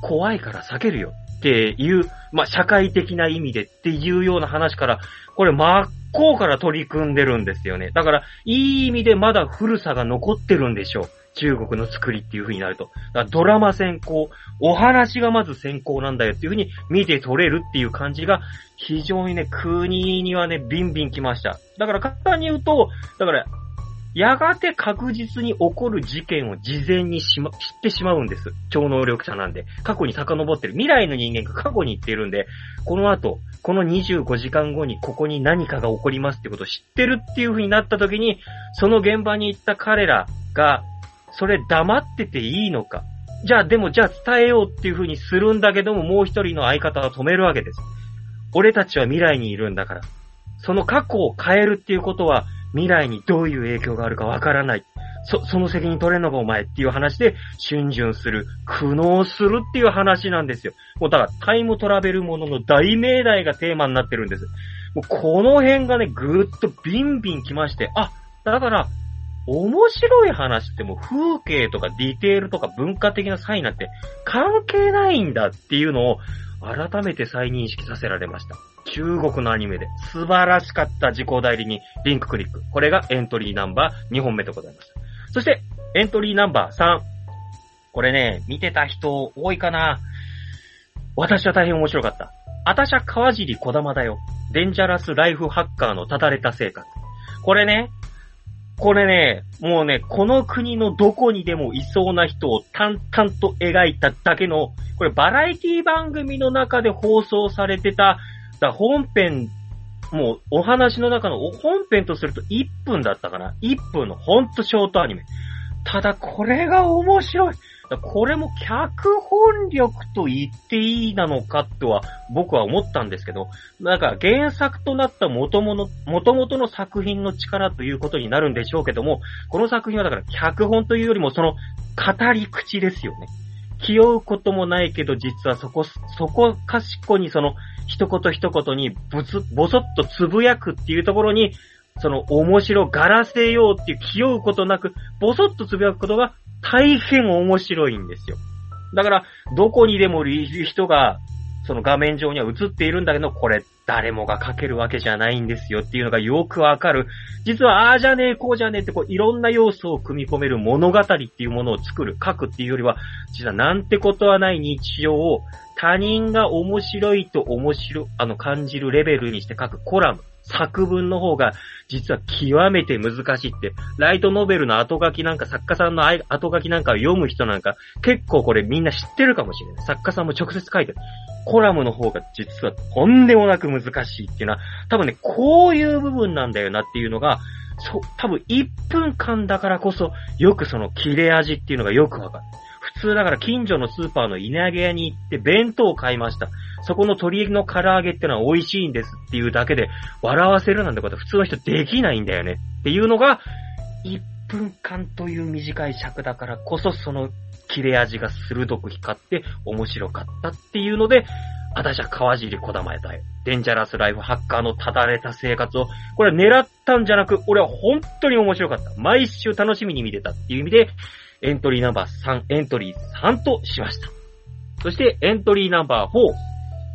怖いから避けるよっていう、まあ社会的な意味でっていうような話から、これ真っ向から取り組んでるんですよね。だから、いい意味でまだ古さが残ってるんでしょう。中国の作りっていう風になると。だからドラマ先行、お話がまず先行なんだよっていう風に見て取れるっていう感じが、非常にね、国にはね、ビンビン来ました。だから簡単に言うと、だから、やがて確実に起こる事件を事前にしま、知ってしまうんです。超能力者なんで。過去に遡ってる。未来の人間が過去に行っているんで、この後、この25時間後にここに何かが起こりますってことを知ってるっていう風になった時に、その現場に行った彼らが、それ黙ってていいのか。じゃあでもじゃあ伝えようっていう風にするんだけども、もう一人の相方は止めるわけです。俺たちは未来にいるんだから。その過去を変えるっていうことは、未来にどういう影響があるかわからない。そ、その責任取れんのかお前っていう話で、逡巡する、苦悩するっていう話なんですよ。もうだからタイムトラベルものの大命題がテーマになってるんです。もうこの辺がね、ぐーっとビンビン来まして、あ、だから、面白い話ってもう風景とかディテールとか文化的なサインなんて関係ないんだっていうのを改めて再認識させられました。中国のアニメで素晴らしかった自己代理にリンククリック。これがエントリーナンバー2本目でございます。そして、エントリーナンバー3。これね、見てた人多いかな私は大変面白かった。あたしゃ川尻小玉だよ。デンジャラスライフハッカーのただれた生活。これね、これね、もうね、この国のどこにでもいそうな人を淡々と描いただけの、これバラエティ番組の中で放送されてた、だ本編、もうお話の中の本編とすると1分だったかな ?1 分のほんとショートアニメ。ただこれが面白い。これも脚本力と言っていいなのかとは僕は思ったんですけど、なんか原作となった元々元々の作品の力ということになるんでしょうけども、この作品はだから脚本というよりもその語り口ですよね。気負うこともないけど、実はそこ、そこかしこにその一言一言にぶつ、ぼそっとつぶやくっていうところに、その面白がらせようっていう気負うことなく、ぼそっとつぶやくことが大変面白いんですよ。だから、どこにでもいる人が、その画面上には映っているんだけど、これ誰もが書けるわけじゃないんですよっていうのがよくわかる。実は、ああじゃねえ、こうじゃねえってこういろんな要素を組み込める物語っていうものを作る、書くっていうよりは、実はなんてことはない日常を他人が面白いと面白、あの感じるレベルにして書くコラム。作文の方が実は極めて難しいって、ライトノベルの後書きなんか作家さんの後書きなんかを読む人なんか結構これみんな知ってるかもしれない。作家さんも直接書いてる。コラムの方が実はとんでもなく難しいっていうのは、多分ね、こういう部分なんだよなっていうのが、そう、多分1分間だからこそ、よくその切れ味っていうのがよくわかる。普通だから近所のスーパーの稲毛屋に行って弁当を買いました。そこの鶏の唐揚げってのは美味しいんですっていうだけで笑わせるなんてことは普通の人できないんだよねっていうのが、1分間という短い尺だからこそその切れ味が鋭く光って面白かったっていうので、私は川尻小玉だよ。デンジャラスライフハッカーのただれた生活を、これは狙ったんじゃなく、俺は本当に面白かった。毎週楽しみに見てたっていう意味で、エントリーナンバー3、エントリー3としました。そして、エントリーナンバー4、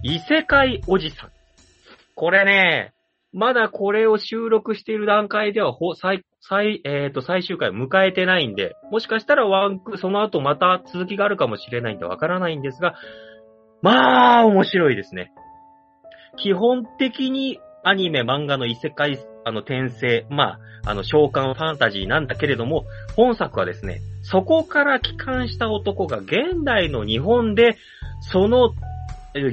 異世界おじさん。これね、まだこれを収録している段階では、ほ、最、最、えっ、と、最終回迎えてないんで、もしかしたらワンク、その後また続きがあるかもしれないんでわからないんですが、まあ、面白いですね。基本的にアニメ、漫画の異世界、あの、転生、まあ、あの、召喚ファンタジーなんだけれども、本作はですね、そこから帰還した男が現代の日本で、その、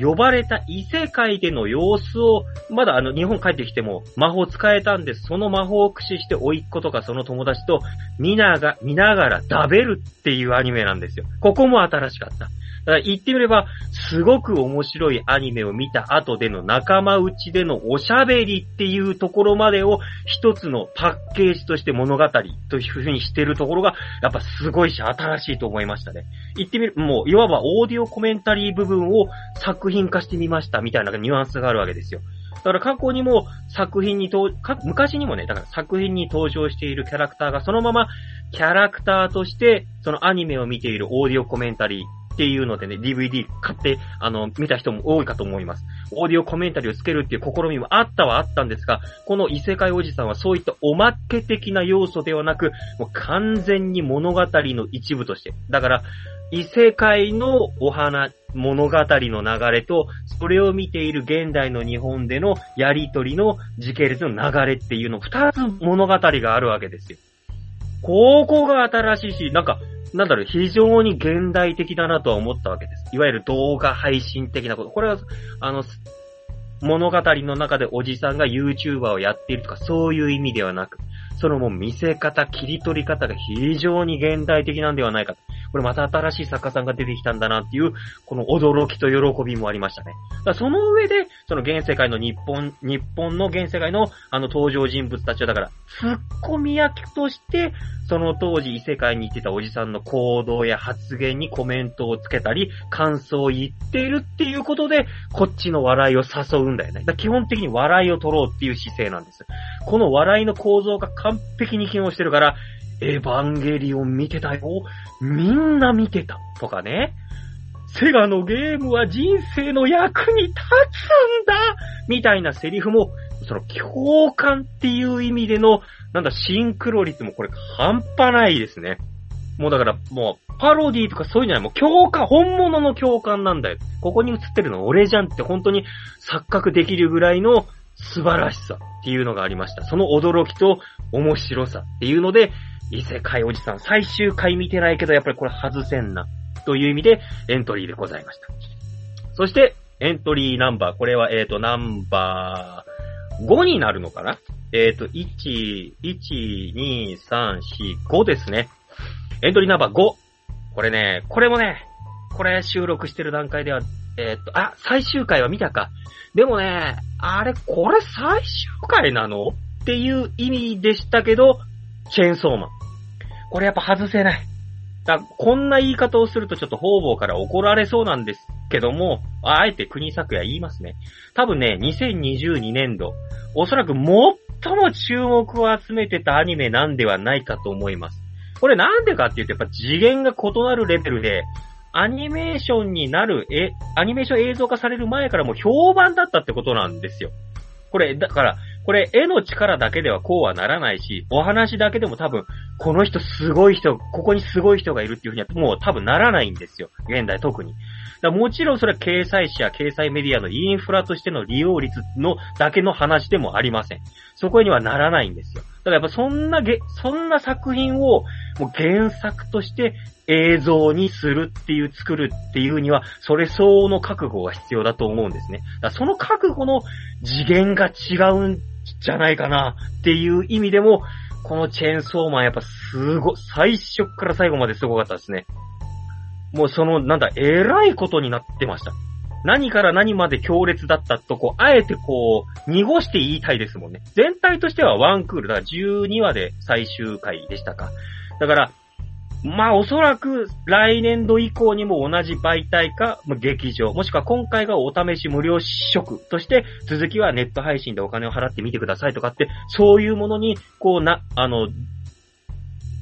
呼ばれた異世界での様子を、まだあの、日本帰ってきても魔法使えたんで。その魔法を駆使して、甥っ子とかその友達と見なが、見ながら食べるっていうアニメなんですよ。ここも新しかった。だ言ってみれば、すごく面白いアニメを見た後での仲間内でのおしゃべりっていうところまでを一つのパッケージとして物語というふうにしてるところが、やっぱすごいし新しいと思いましたね。言ってみる、もう、いわばオーディオコメンタリー部分を作品化してみましたみたいなニュアンスがあるわけですよ。だから過去にも作品に登、か昔にもね、だから作品に登場しているキャラクターがそのままキャラクターとして、そのアニメを見ているオーディオコメンタリーっていうのでね、DVD 買って、あの、見た人も多いかと思います。オーディオコメンタリーをつけるっていう試みもあったはあったんですが、この異世界おじさんはそういったおまけ的な要素ではなく、もう完全に物語の一部として。だから、異世界のお花、物語の流れと、それを見ている現代の日本でのやりとりの時系列の流れっていうの、二つ物語があるわけですよ。ここが新しいし、なんか、なんだろう、非常に現代的だなとは思ったわけです。いわゆる動画配信的なこと。これは、あの、物語の中でおじさんが YouTuber をやっているとか、そういう意味ではなく、そのもう見せ方、切り取り方が非常に現代的なんではないか。これまた新しい作家さんが出てきたんだなっていう、この驚きと喜びもありましたね。だその上で、その現世界の日本、日本の現世界のあの登場人物たちはだから、ツッコミ役として、その当時異世界に行ってたおじさんの行動や発言にコメントをつけたり、感想を言っているっていうことで、こっちの笑いを誘うんだよね。だ基本的に笑いを取ろうっていう姿勢なんです。この笑いの構造が完璧に機能してるから、エヴァンゲリオン見てたよ。みんな見てた。とかね。セガのゲームは人生の役に立つんだみたいなセリフも、その共感っていう意味での、なんだ、シンクロ率もこれ半端ないですね。もうだから、もう、パロディとかそういうんじゃない、もう共感、本物の共感なんだよ。ここに映ってるの俺じゃんって本当に錯覚できるぐらいの素晴らしさっていうのがありました。その驚きと面白さっていうので、異世界おじさん最終回見てないけどやっぱりこれ外せんな。という意味でエントリーでございました。そして、エントリーナンバー。これは、えっ、と、ナンバー5になるのかな？えっ、と、1、1、2、3、4、5ですね。エントリーナンバー5。これね、これもね、これ収録してる段階では、えっ、と、あ、最終回は見たか。でもね、あれ、これ最終回なの？っていう意味でしたけど、チェーンソーマン。これやっぱ外せない。だこんな言い方をするとちょっと方々から怒られそうなんですけども、あえて国作也言いますね。多分ね、2022年度、おそらく最も注目を集めてたアニメなんではないかと思います。これなんでかっていうと、やっぱ次元が異なるレベルで、アニメーションになる、え、アニメーション映像化される前からも評判だったってことなんですよ。これ、だから、これ、絵の力だけではこうはならないし、お話だけでも多分、この人すごい人、ここにすごい人がいるっていうふうにはもう多分ならないんですよ。現代特に。だもちろんそれは掲載誌や掲載メディアのインフラとしての利用率のだけの話でもありません。そこにはならないんですよ。だからやっぱそんなげ、そんな作品をもう原作として映像にするっていう、作るっていうには、それ相応の覚悟が必要だと思うんですね。だその覚悟の次元が違うんじゃないかなっていう意味でも、このチェーンソーマンやっぱすご、最初から最後まですごかったですね。もうその、なんだ、えらいことになってました。何から何まで強烈だったとこ、あえてこう、濁して言いたいですもんね。全体としてはワンクール、だから12話で最終回でしたか。だから、まあおそらく来年度以降にも同じ媒体か、劇場、もしくは今回がお試し無料試食として、続きはネット配信でお金を払ってみてくださいとかって、そういうものに、こうな、あの、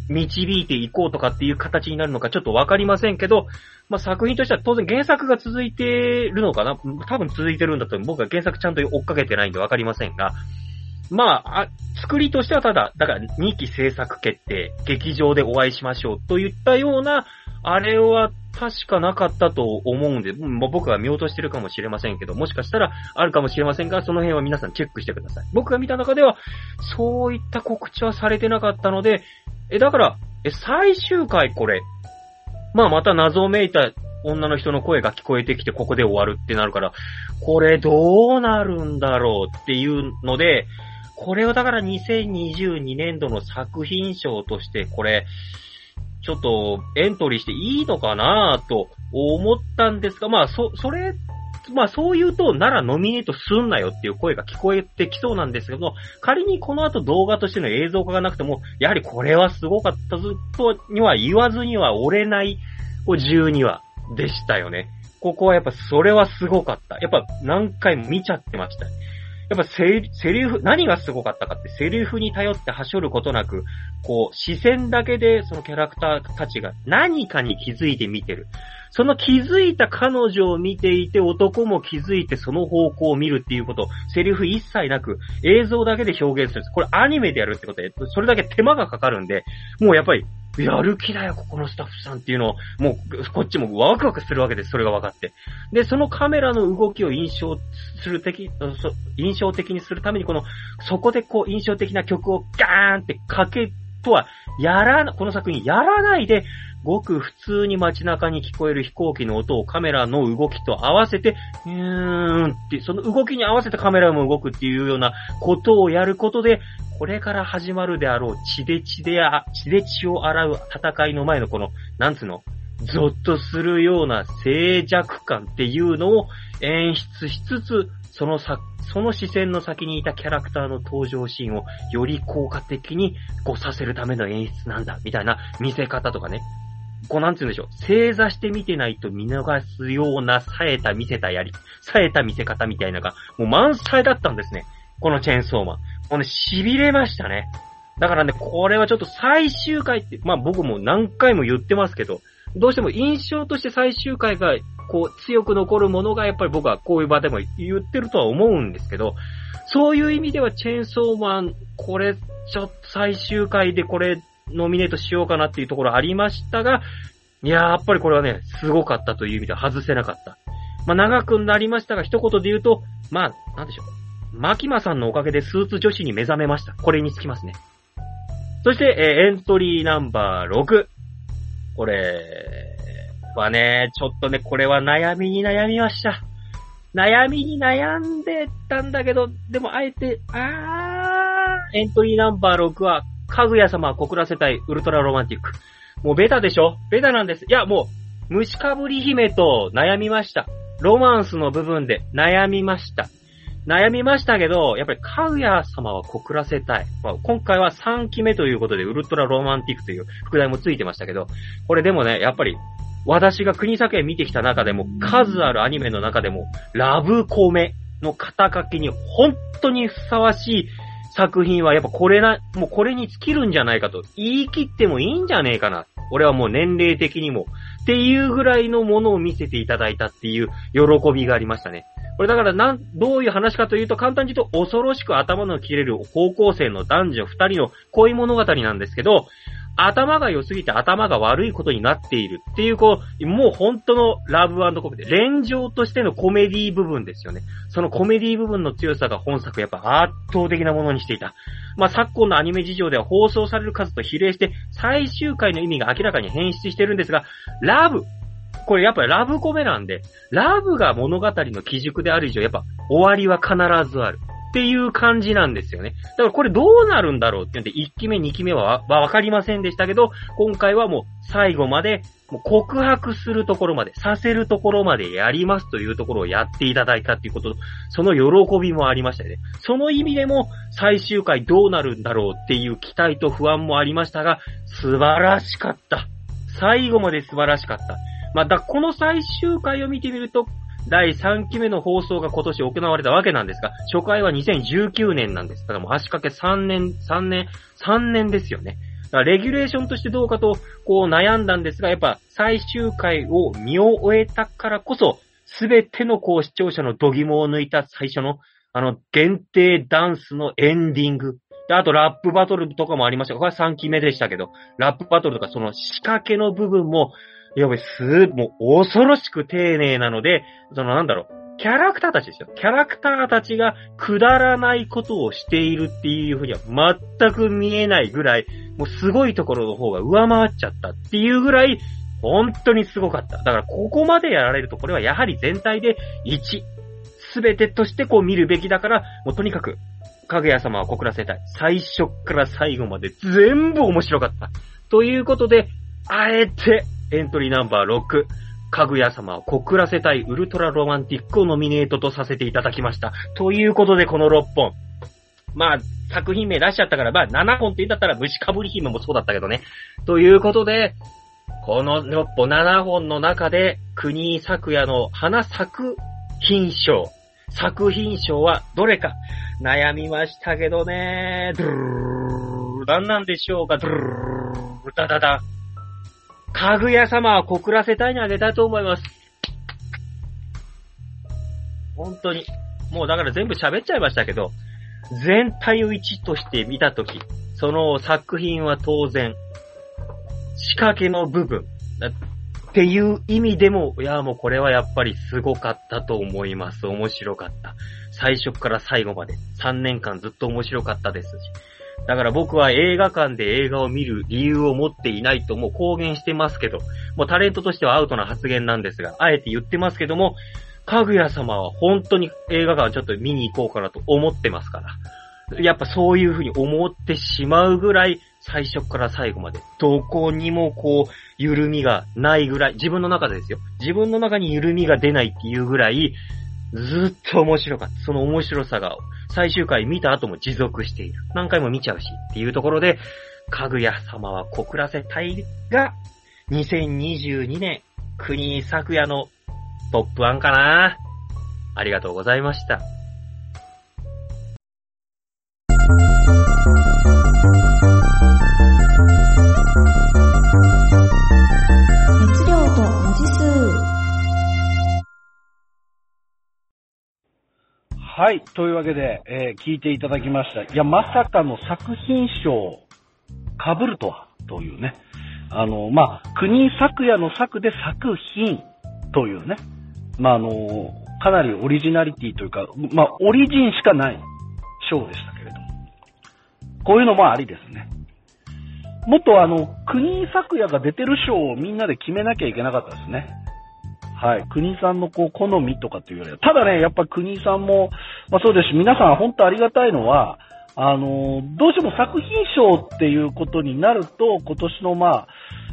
導いていこうとかっていう形になるのかちょっとわかりませんけど、まあ、作品としては当然原作が続いてるのかな。多分続いてるんだと僕は原作ちゃんと追っかけてないんでわかりませんが、まあ、あ、作りとしてはただ、だから2期制作決定、劇場でお会いしましょうといったような、あれは確かなかったと思うんで、もう僕は見落としてるかもしれませんけど、もしかしたらあるかもしれませんが、その辺は皆さんチェックしてください。僕が見た中では、そういった告知はされてなかったので、え、だから、え、最終回これ、まあまた謎めいた女の人の声が聞こえてきてここで終わるってなるから、これどうなるんだろうっていうので、これをだから2022年度の作品賞としてこれ、ちょっとエントリーしていいのかなと思ったんですが、まあそ、それ、まあそう言うと、ならノミネートすんなよっていう声が聞こえてきそうなんですけど、仮にこの後動画としての映像化がなくても、やはりこれはすごかったぞとには言わずには折れない、こう12話でしたよね。ここはやっぱそれはすごかった。やっぱ何回も見ちゃってました。やっぱセリセリフ、何がすごかったかって、セリフに頼ってはしょることなく、こう、視線だけでそのキャラクターたちが何かに気づいて見てる。その気づいた彼女を見ていて、男も気づいてその方向を見るっていうこと、セリフ一切なく、映像だけで表現するんです。これアニメでやるってことで、それだけ手間がかかるんで、もうやっぱり、やる気だよ、ここのスタッフさんっていうのを、もう、こっちもワクワクするわけです、それが分かって。で、そのカメラの動きを印象する的、印象的にするために、この、そこでこう、印象的な曲をガーンってかけとは、やら、この作品やらないで、ごく普通に街中に聞こえる飛行機の音をカメラの動きと合わせて、うーんって、その動きに合わせてカメラも動くっていうようなことをやることで、これから始まるであろう血で血であ、血で血を洗う戦いの前のこの、なんつうの、ゾッとするような静寂感っていうのを演出しつつ、そのさ、その視線の先にいたキャラクターの登場シーンをより効果的にこうさせるための演出なんだ、みたいな見せ方とかね。こうなんつうんでしょう。正座して見てないと見逃すような冴えた見せたやり、冴えた見せ方みたいなのが、もう満載だったんですね。このチェーンソーマン。もうね、痺れましたね。だからね、これはちょっと最終回って、まあ僕も何回も言ってますけど、どうしても印象として最終回が、こう、強く残るものが、やっぱり僕はこういう場でも言ってるとは思うんですけど、そういう意味ではチェーンソーマン、これ、ちょっと最終回でこれ、ノミネートしようかなっていうところありましたが、いやー、やっぱりこれはね、すごかったという意味では外せなかった。まあ、長くなりましたが、一言で言うと、まあ、なんでしょう。マキマさんのおかげでスーツ女子に目覚めました。これにつきますね。そして、えーエントリーナンバー6。これはね、ちょっとね、これは悩みに悩みました。悩みに悩んでたんだけど、でもあえて、あー、エントリーナンバー6は、かぐや様は告らせたいウルトラロマンティック。もうベタでしょ？ベタなんです。いや、もう、虫かぶり姫と悩みました。ロマンスの部分で悩みました。悩みましたけど、やっぱりかぐや様は告らせたい。まあ、今回は3期目ということで、ウルトラロマンティックという副題もついてましたけど、これでもね、やっぱり、私が国作へ見てきた中でも、数あるアニメの中でも、ラブコメの肩書きに本当にふさわしい作品はやっぱこれな、もうこれに尽きるんじゃないかと言い切ってもいいんじゃねえかな。俺はもう年齢的にも。っていうぐらいのものを見せていただいたっていう喜びがありましたね。これだからなん、どういう話かというと簡単に言うと恐ろしく頭の切れる高校生の男女二人の恋物語なんですけど、頭が良すぎて頭が悪いことになっているっていう、こう、もう本当のラブコメディ、連情としてのコメディ部分ですよね。そのコメディ部分の強さが本作やっぱ圧倒的なものにしていた。まあ、昨今のアニメ事情では放送される数と比例して、最終回の意味が明らかに変質してるんですが、ラブ、これやっぱりラブコメなんで、ラブが物語の基軸である以上、やっぱ終わりは必ずある。っていう感じなんですよね。だからこれどうなるんだろうって言って、1期目、2期目はわかりませんでしたけど、今回はもう最後まで、もう告白するところまで、させるところまでやりますというところをやっていただいたっていうこと、その喜びもありましたよね。その意味でも、最終回どうなるんだろうっていう期待と不安もありましたが、素晴らしかった。最後まで素晴らしかった。まあ、だ、この最終回を見てみると、第3期目の放送が今年行われたわけなんですが、初回は2019年なんです。だからもう足掛け3年、3年、3年ですよね。だからレギュレーションとしてどうかと、こう悩んだんですが、やっぱ最終回を見終えたからこそ、すべてのこう視聴者の度肝を抜いた最初の、あの、限定ダンスのエンディング。で、あとラップバトルとかもありました。これは3期目でしたけど、ラップバトルとかその仕掛けの部分も、やべ、す、もう恐ろしく丁寧なので、そのなんだろう、キャラクターたちですよ。キャラクターたちがくだらないことをしているっていうふうには全く見えないぐらい、もうすごいところの方が上回っちゃったっていうぐらい、本当にすごかった。だからここまでやられると、これはやはり全体で1、すべてとしてこう見るべきだから、もうとにかく、かぐや様は告らせたい。最初から最後まで全部面白かった。ということで、あえて、エントリーナンバー6、かぐや様を告らせたいウルトラロマンティックをノミネートとさせていただきました。ということで、この6本。まあ、作品名出しちゃったから、まあ、7本って言ったら、虫かぶり姫もそうだったけどね。ということで、この6本、7本の中で、国井咲夜の花咲く品賞、作品賞はどれか悩みましたけどね。ドゥルルル何なんでしょうかドゥルルルルダダダ。かぐや様は告らせたいにあげたいと思います。本当に。もうだから全部喋っちゃいましたけど、全体を一として見たとき、その作品は当然、仕掛けの部分、っていう意味でも、いやもうこれはやっぱりすごかったと思います。面白かった。最初から最後まで、3年間ずっと面白かったですし。だから僕は映画館で映画を見る理由を持っていないともう公言してますけど、もうタレントとしてはアウトな発言なんですが、あえて言ってますけども、かぐや様は本当に映画館ちょっと見に行こうかなと思ってますから。やっぱそういうふうに思ってしまうぐらい、最初から最後まで、どこにもこう、緩みがないぐらい、自分の中でですよ。自分の中に緩みが出ないっていうぐらい、ずっと面白かった。その面白さが、最終回見た後も持続している。何回も見ちゃうし、っていうところで、かぐや様は告らせたいが、2022年、国昨夜のトップ1かな。ありがとうございました。はい。というわけで、えー聞いていただきました。いや、まさかの作品賞、被るとは、というね。あの、まあ、国作夜の作で作品というね。まあ、あの、かなりオリジナリティというか、まあ、オリジンしかない賞でしたけれども。こういうのもありですね。もっとあの、国作夜が出てる賞をみんなで決めなきゃいけなかったですね。はい。国さんのこう、好みとかっていうよりは。ただね、やっぱ国さんも、まあそうですし、皆さん本当ありがたいのは、あの、どうしても作品賞っていうことになると、今年のま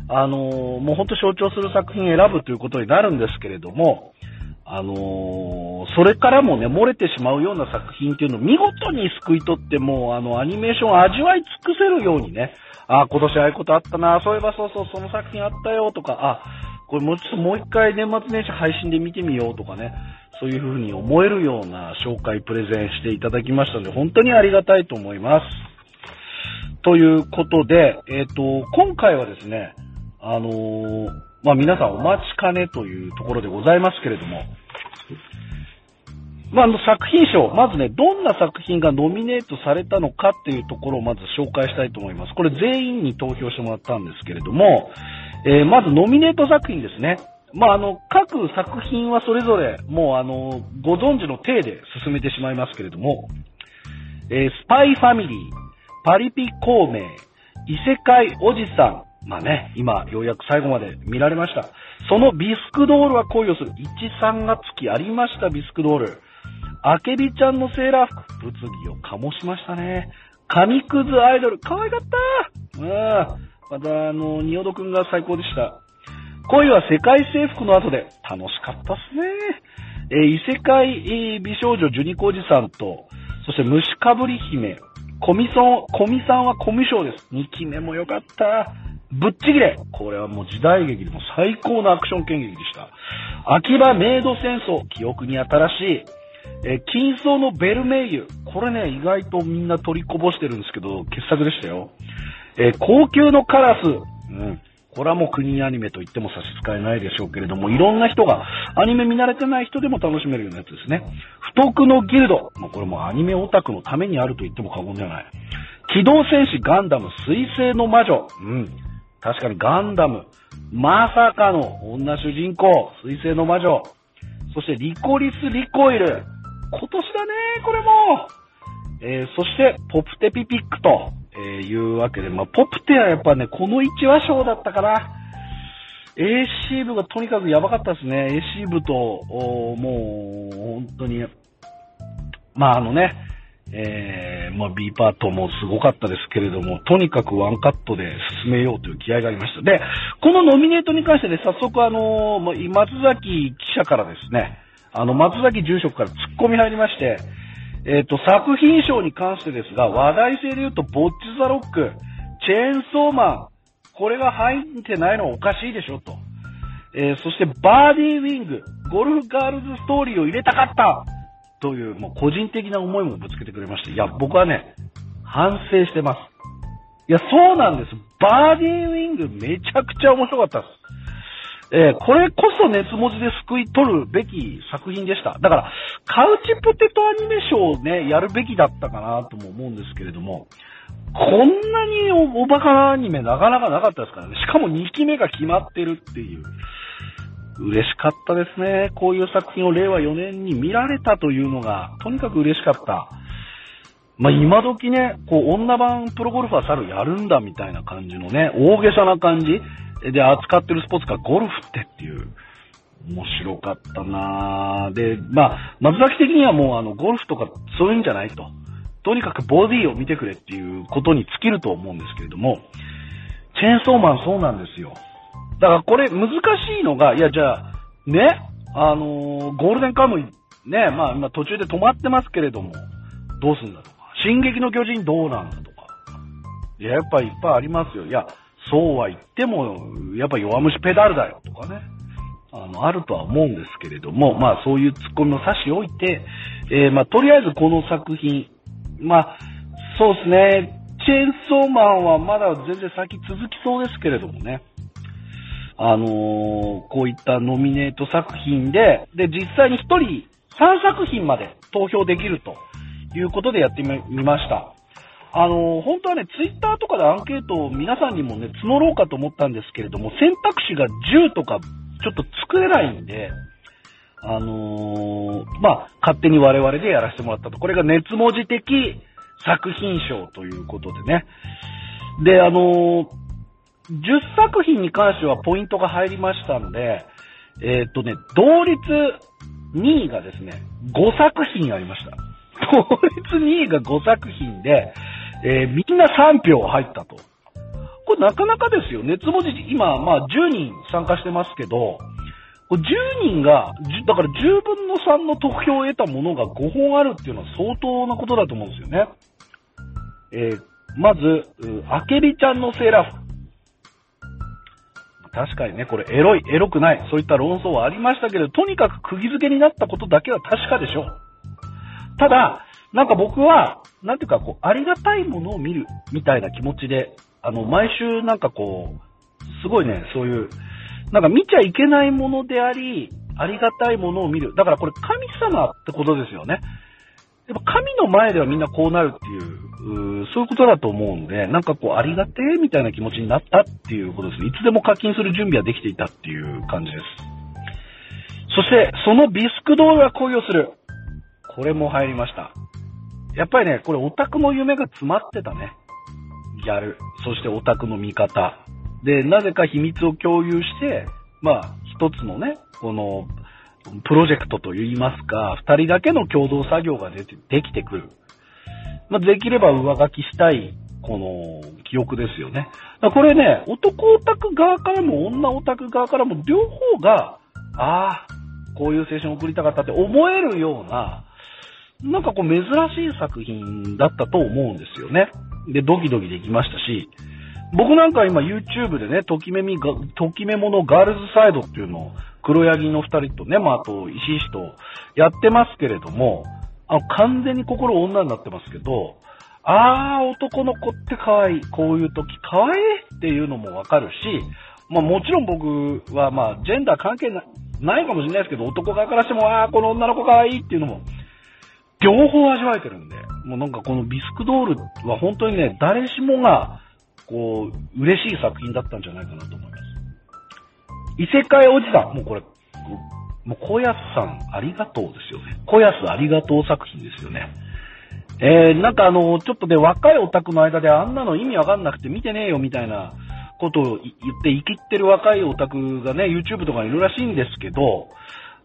あ、あの、もう本当象徴する作品選ぶということになるんですけれども、あのそれからもね、漏れてしまうような作品っていうのを見事に救い取って、もうあの、アニメーションを味わい尽くせるようにね、あ、今年ああいうことあったな、そういえばそうそう、その作品あったよとか、あ、これもうちょっともう一回年末年始配信で見てみようとかね、そういう風に思えるような紹介プレゼンしていただきましたので、本当にありがたいと思います。ということで、えっ、と、今回はですね、あのーまあ、皆さんお待ちかねというところでございますけれども、まあ、あの作品賞、まずね、どんな作品がノミネートされたのかっていうところをまず紹介したいと思います。これ全員に投票してもらったんですけれども、えーまずノミネート作品ですね。まあ、あの、各作品はそれぞれ、もうあの、ご存知の体で進めてしまいますけれども、えースパイファミリー、パリピ孔明、異世界おじさん、まあね、今、ようやく最後まで見られました。そのビスクドールは恋をする。13が月ありました、ビスクドール。あけびちゃんのセーラー服、物議を醸しましたね。紙くずアイドル、可愛かったうん。また、あの、仁淀くんが最高でした。恋は世界征服の後で楽しかったっすね。えー異世界美少女ジュニコおじさんと、そして虫かぶり姫、コミソン、コミさんはコミュ障です。2期目も良かった。ぶっちぎれこれはもう時代劇でも最高のアクション剣劇でした。秋葉メイド戦争、記憶に新しい。えー金層のベルメイユ。これね、意外とみんな取りこぼしてるんですけど、傑作でしたよ。えー高級のカラス。うん。これはもう国アニメと言っても差し支えないでしょうけれども、いろんな人が、アニメ見慣れてない人でも楽しめるようなやつですね。不徳のギルド。もうこれもアニメオタクのためにあると言っても過言ではない。機動戦士ガンダム水星の魔女。うん。確かにガンダム。まさかの女主人公。水星の魔女。そしてリコリスリコイル。今年だね、これも。えーそして、ポプテピピックと、えーいうわけで、まあ、ポプテはやっぱね、この1話賞だったから、AC 部がとにかくやばかったですね。AC 部と、もう、本当に、まああのね、えー、まあ B パートもすごかったですけれども、とにかくワンカットで進めようという気合がありました。で、このノミネートに関してね、早速あのー松崎記者からですね、あの、松崎住職から突っ込み入りまして、えっ、と、作品賞に関してですが、話題性で言うと、ボッチザロック、チェーンソーマン、これが入ってないのはおかしいでしょ、と。えーそして、バーディーウィング、ゴルフガールズストーリーを入れたかった。という、もう個人的な思いもぶつけてくれまして、いや、僕はね、反省してます。いや、そうなんです。バーディーウィングめちゃくちゃ面白かったです。えーこれこそ熱文字ですくい取るべき作品でした。だから、カウチポテトアニメショーをね、やるべきだったかなとも思うんですけれども、こんなにおおバカアニメなかなかなかったですからね。しかも2期目が決まってるっていう。嬉しかったですね。こういう作品を令和4年に見られたというのが、とにかく嬉しかった。まあ、今時ね、こう、女版プロゴルファー猿やるんだみたいな感じのね、大げさな感じで扱ってるスポーツがゴルフってっていう。面白かったなぁ。で、まあ、松崎的にはもうあの、ゴルフとかそういうんじゃないと。とにかくボディを見てくれっていうことに尽きると思うんですけれども、チェーンソーマンそうなんですよ。だからこれ難しいのが、いやじゃあ、ね、あのーゴールデンカムイ、ね、まあ今途中で止まってますけれども、どうすんだとか、進撃の巨人どうなんだとか、いや、やっぱいっぱいありますよ。いや、そうは言っても、やっぱ弱虫ペダルだよとかね。あの、あるとは思うんですけれども、まあそういうツッコミを差し置いて、えーまあとりあえずこの作品、まあ、そうですね、チェーンソーマンはまだ全然先続きそうですけれどもね。あのーこういったノミネート作品で、で、実際に1人3作品まで投票できるということでやってみました。あの本当はね、ツイッターとかでアンケートを皆さんにもね、募ろうかと思ったんですけれども、選択肢が10とかちょっと作れないんで、あのーまあ、勝手に我々でやらせてもらったと。これが熱文字的作品賞ということでね。で、あのー10作品に関してはポイントが入りましたんで、えーっとね、同率2位がですね、5作品ありました。同率2位が5作品で、えーみんな3票入ったと。これなかなかですよ。熱文字、今、まあ10人参加してますけど、10人が、だから10分の3の得票を得たものが5本あるっていうのは相当なことだと思うんですよね。えーまず、あけびちゃんのセーラー服。確かにね、これエロい、エロくない、そういった論争はありましたけど、とにかく釘付けになったことだけは確かでしょう。ただ、なんか僕は、なんていうか、こう、ありがたいものを見る、みたいな気持ちで、あの、毎週なんかこう、すごいね、そういう、なんか見ちゃいけないものであり、ありがたいものを見る。だからこれ神様ってことですよね。やっぱ神の前ではみんなこうなるっていう、うそういうことだと思うんで、なんかこう、ありがてえみたいな気持ちになったっていうことですね。いつでも課金する準備はできていたっていう感じです。そして、そのビスクドールが恋をする。これも入りました。やっぱりね、これオタクの夢が詰まってたね。ギャル。そしてオタクの味方。で、なぜか秘密を共有して、まあ、一つのね、この、プロジェクトといいますか、二人だけの共同作業が出て、できてくる。まあ、できれば上書きしたい、この、記憶ですよね。これね、男オタク側からも女オタク側からも両方が、ああ、こういう青春を送りたかったって思えるような、なんかこう珍しい作品だったと思うんですよね。で、ドキドキできましたし、僕なんか今 YouTube でね、ときめみが、ときめものガールズサイドっていうのを、黒柳の二人とね、まあ、あと、石石とやってますけれども、あの、完全に心女になってますけど、あー、男の子って可愛い。こういう時可愛いっていうのもわかるし、まあもちろん僕はまあ、ジェンダー関係なないかもしれないですけど、男側からしても、あー、この女の子可愛いっていうのも、両方味わえてるんで、もうなんかこのビスクドールは本当にね、誰しもが、こう、嬉しい作品だったんじゃないかなと思います。異世界おじさん、もうこれ、もう小安さんありがとうですよね。小安ありがとう作品ですよね。えー、なんかあの、ちょっとで若いオタクの間であんなの意味わかんなくて見てねえよみたいなことを言って生きってる若いオタクがね、YouTube とかにいるらしいんですけど、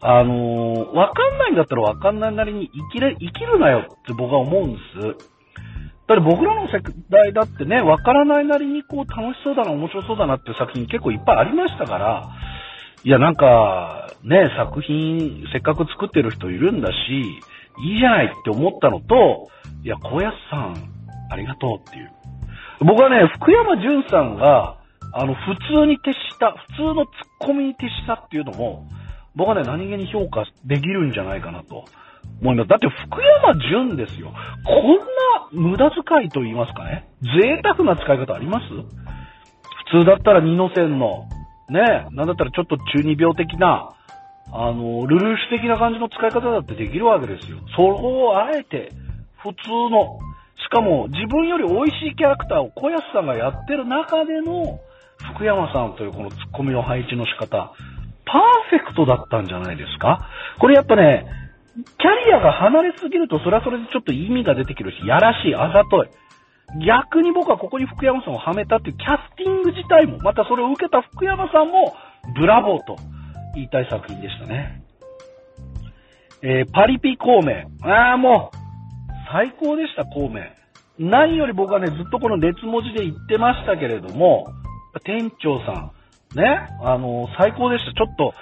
あのわかんないんだったらわかんないなりに生きれ、生きるなよって僕は思うんです。だって僕らの世代だってね、わからないなりにこう楽しそうだな、面白そうだなっていう作品結構いっぱいありましたから、いやなんか、ね、作品せっかく作ってる人いるんだし、いいじゃないって思ったのと、いや、小安さん、ありがとうっていう。僕はね、福山潤さんが、あの、普通に徹した、普通のツッコミに徹したっていうのも、僕はね、何気に評価できるんじゃないかなと思います。だって福山潤ですよ。こんな無駄遣いと言いますかね。贅沢な使い方あります？普通だったら二の線の、ね、なんだったらちょっと中二病的な、あの、ルルーシュ的な感じの使い方だってできるわけですよ。それをあえて、普通の、しかも自分より美味しいキャラクターを小安さんがやってる中での、福山さんというこのツッコミの配置の仕方、パーフェクトだったんじゃないですか？これやっぱね、キャリアが離れすぎると、それはそれでちょっと意味が出てくるし、やらしい、あざとい。逆に僕はここに福山さんをはめたっていうキャスティング自体も、またそれを受けた福山さんも、ブラボーと言いたい作品でしたね。えー、パリピ孔明。ああ、もう、最高でした、孔明。何より僕はね、ずっとこの熱文字で言ってましたけれども、店長さん、ね、あの最高でした。ちょっと、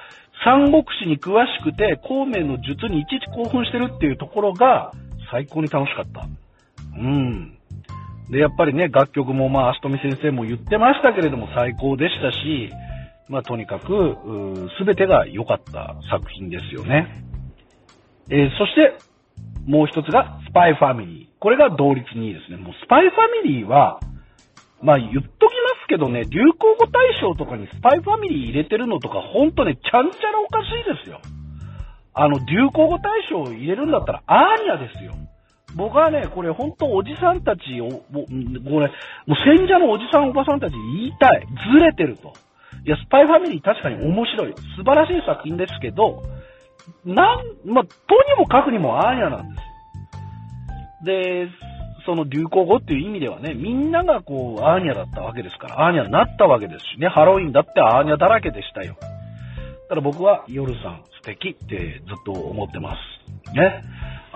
三国志に詳しくて、孔明の術にいちいち興奮してるっていうところが、最高に楽しかった。うん。で、やっぱりね、楽曲もまあ、足富先生も言ってましたけれども、最高でしたし、まあ、とにかく、すべてが良かった作品ですよね。えー、そして、もう一つが、スパイファミリー。これが同率2位ですね。もう、スパイファミリーは、まあ、言っときますけどね、流行語大賞とかにスパイファミリー入れてるのとか、ほんとね、ちゃんちゃらおかしいですよ。あの、流行語大賞を入れるんだったら、アーニャですよ。僕はね、これ本当おじさんたちを、もう、これ、もう戦者のおじさんおばさんたちに言いたい。ずれてると。いや、スパイファミリー確かに面白い。素晴らしい作品ですけど、なん、まあ、とにもかくにもアーニャなんです。で、その流行語っていう意味ではね、みんながこう、アーニャだったわけですから、アーニャになったわけですしね、ハロウィンだってアーニャだらけでしたよ。ただ僕は、夜さん素敵ってずっと思ってます。ね。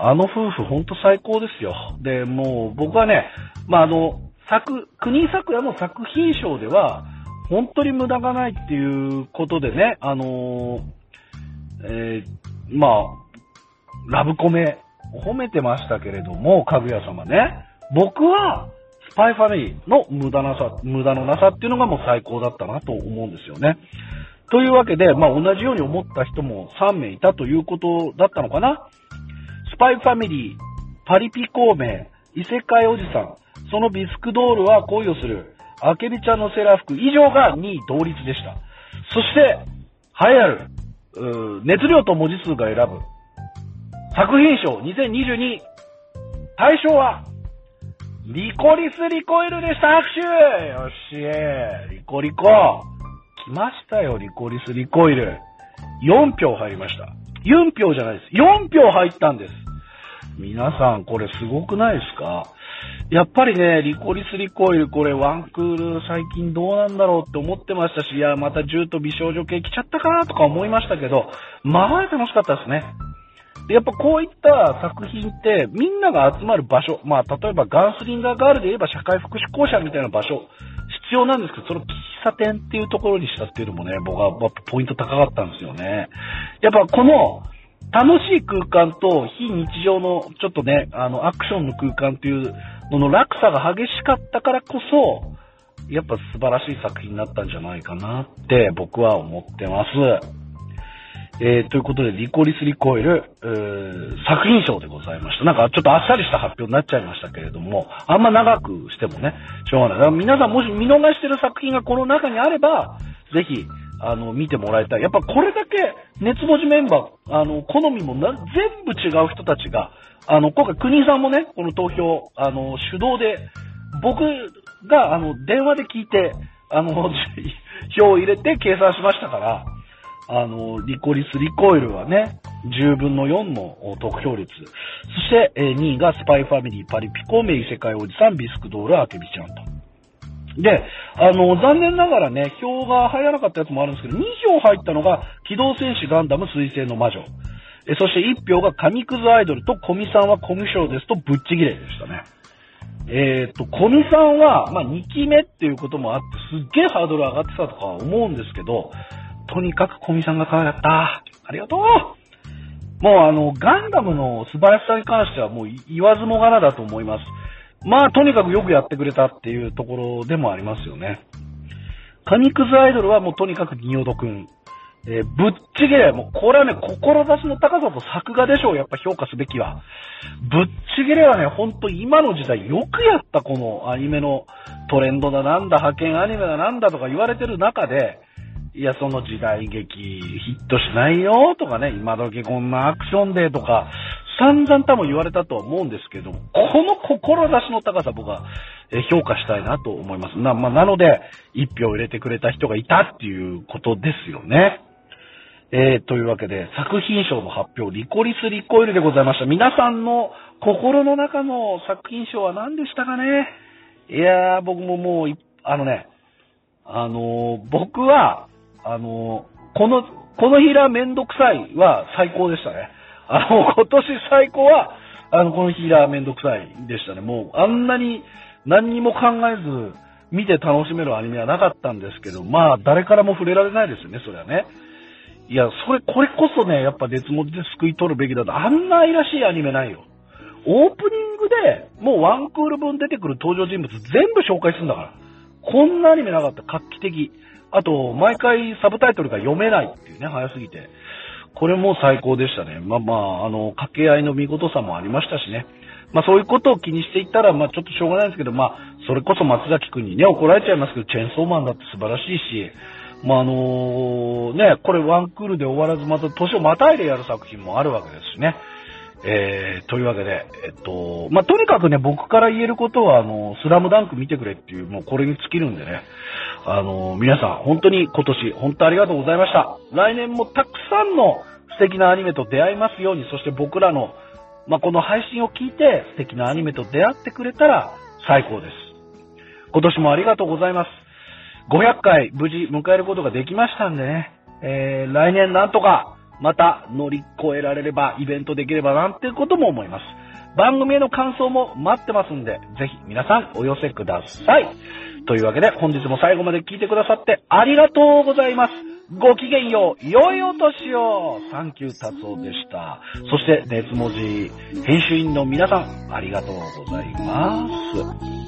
あの夫婦ほんと最高ですよ。で、もう僕はね、まあ、あの、作、国井作也の作品賞では、本当に無駄がないっていうことでね、あのえー、まあ、ラブコメ、褒めてましたけれども、かぐや様ね。僕は、スパイファミリーの無駄なさ、無駄のなさっていうのがもう最高だったなと思うんですよね。というわけで、まあ同じように思った人も3名いたということだったのかな。スパイファミリー、パリピ孔明、異世界おじさん、そのビスクドールは恋をする、アケビちゃんのセーラー服以上が2位同率でした。そして、栄えある、熱量と文字数が選ぶ、作品賞2022、対象は、リコリスリコイルでした拍手よしリコリコ来ましたよ、リコリスリコイル。4票入りました。4票じゃないです。4票入ったんです。皆さん、これすごくないですか？やっぱりね、リコリスリコイル、これワンクール最近どうなんだろうって思ってましたし、いや、また銃と美少女系来ちゃったかなとか思いましたけど、まあ楽しかったですね。で、やっぱこういった作品って、みんなが集まる場所、まあ例えばガンスリンガーガールで言えば社会福祉校舎みたいな場所、必要なんですけど、その喫茶店っていうところにしたっていうのもね、僕はポイント高かったんですよね。やっぱこの、楽しい空間と非日常のちょっとね、あの、アクションの空間っていうのの落差が激しかったからこそ、やっぱ素晴らしい作品になったんじゃないかなって僕は思ってます。えー、ということで、リコリスリコイル、作品賞でございました。なんかちょっとあっさりした発表になっちゃいましたけれども、あんま長くしてもね、しょうがない。皆さんもし見逃してる作品がこの中にあれば、ぜひ、あの、見てもらいたい。やっぱこれだけ熱文字メンバー、あの、好みもな全部違う人たちが、あの、今回国井さんもね、この投票、あの、手動で、僕が、あの、電話で聞いて、あの、票を入れて計算しましたから、あの、リコリスリコイルはね、10分の4の得票率。そして、え2位がスパイファミリー、パリピコ、メイ世界おじさん、ビスクドール、アケビちゃんと。で、あの、残念ながらね、票が入らなかったやつもあるんですけど、2票入ったのが、機動戦士ガンダム水星の魔女。えそして1票が神くずアイドルとコミさんはコミュ障ですとぶっちぎれでしたね。えっ、と、コミさんは、まあ、2期目っていうこともあって、すっげえハードル上がってたとか思うんですけど、とにかくコミさんが可愛かった。ありがとうもうあの、ガンダムの素晴らしさに関してはもう言わずもがなだと思います。まあ、とにかくよくやってくれたっていうところでもありますよね。カニクズアイドルはもうとにかくニオドくん。えーぶっちぎれ、もうこれはね、志の高さと作画でしょう、やっぱ評価すべきは。ぶっちぎれはね、ほんと今の時代よくやったこのアニメのトレンドだなんだ、派遣アニメだなんだとか言われてる中で、いや、その時代劇ヒットしないよとかね、今時こんなアクションでとか、散々多分言われたとは思うんですけど、この志の高さ僕は評価したいなと思います。な、まあ、なので、一票入れてくれた人がいたっていうことですよね。えー、というわけで、作品賞の発表、リコリス・リコイルでございました。皆さんの心の中の作品賞は何でしたかね？いやー、僕ももう、あのね、あのー僕は、あのこの、このヒーラーめんどくさいは最高でしたね。あの、今年最高は、あの、このヒーラーめんどくさいでしたね。もう、あんなに何にも考えず、見て楽しめるアニメはなかったんですけど、まあ、誰からも触れられないですよね、それはね。いや、それ、これこそね、やっぱ熱文字で救い取るべきだと。あんな愛らしいアニメないよ。オープニングで、もうワンクール分出てくる登場人物全部紹介するんだから。こんなアニメなかった。画期的。あと、毎回サブタイトルが読めないっていうね、早すぎて。これも最高でしたね。まあまあ、あの、掛け合いの見事さもありましたしね。まあそういうことを気にしていったら、まあちょっとしょうがないんですけど、まあ、それこそ松崎くんにね、怒られちゃいますけど、チェーンソーマンだって素晴らしいし、まああのね、これワンクールで終わらず、また年をまたいでやる作品もあるわけですしね。えー、というわけで、えっと、まあ、とにかくね、僕から言えることは、あの、スラムダンク見てくれっていう、もうこれに尽きるんでね、あの、皆さん、本当に今年、本当ありがとうございました。来年もたくさんの素敵なアニメと出会いますように、そして僕らの、まあ、この配信を聞いて、素敵なアニメと出会ってくれたら最高です。今年もありがとうございます。500回無事迎えることができましたんでね、えー、来年なんとかまた乗り越えられれば、イベントできればなんていうことも思います。番組への感想も待ってますんで、ぜひ皆さんお寄せください。というわけで、本日も最後まで聞いてくださってありがとうございます。ごきげんよう、良いお年を、サンキュー達夫でした。そして、熱文字、編集員の皆さん、ありがとうございます。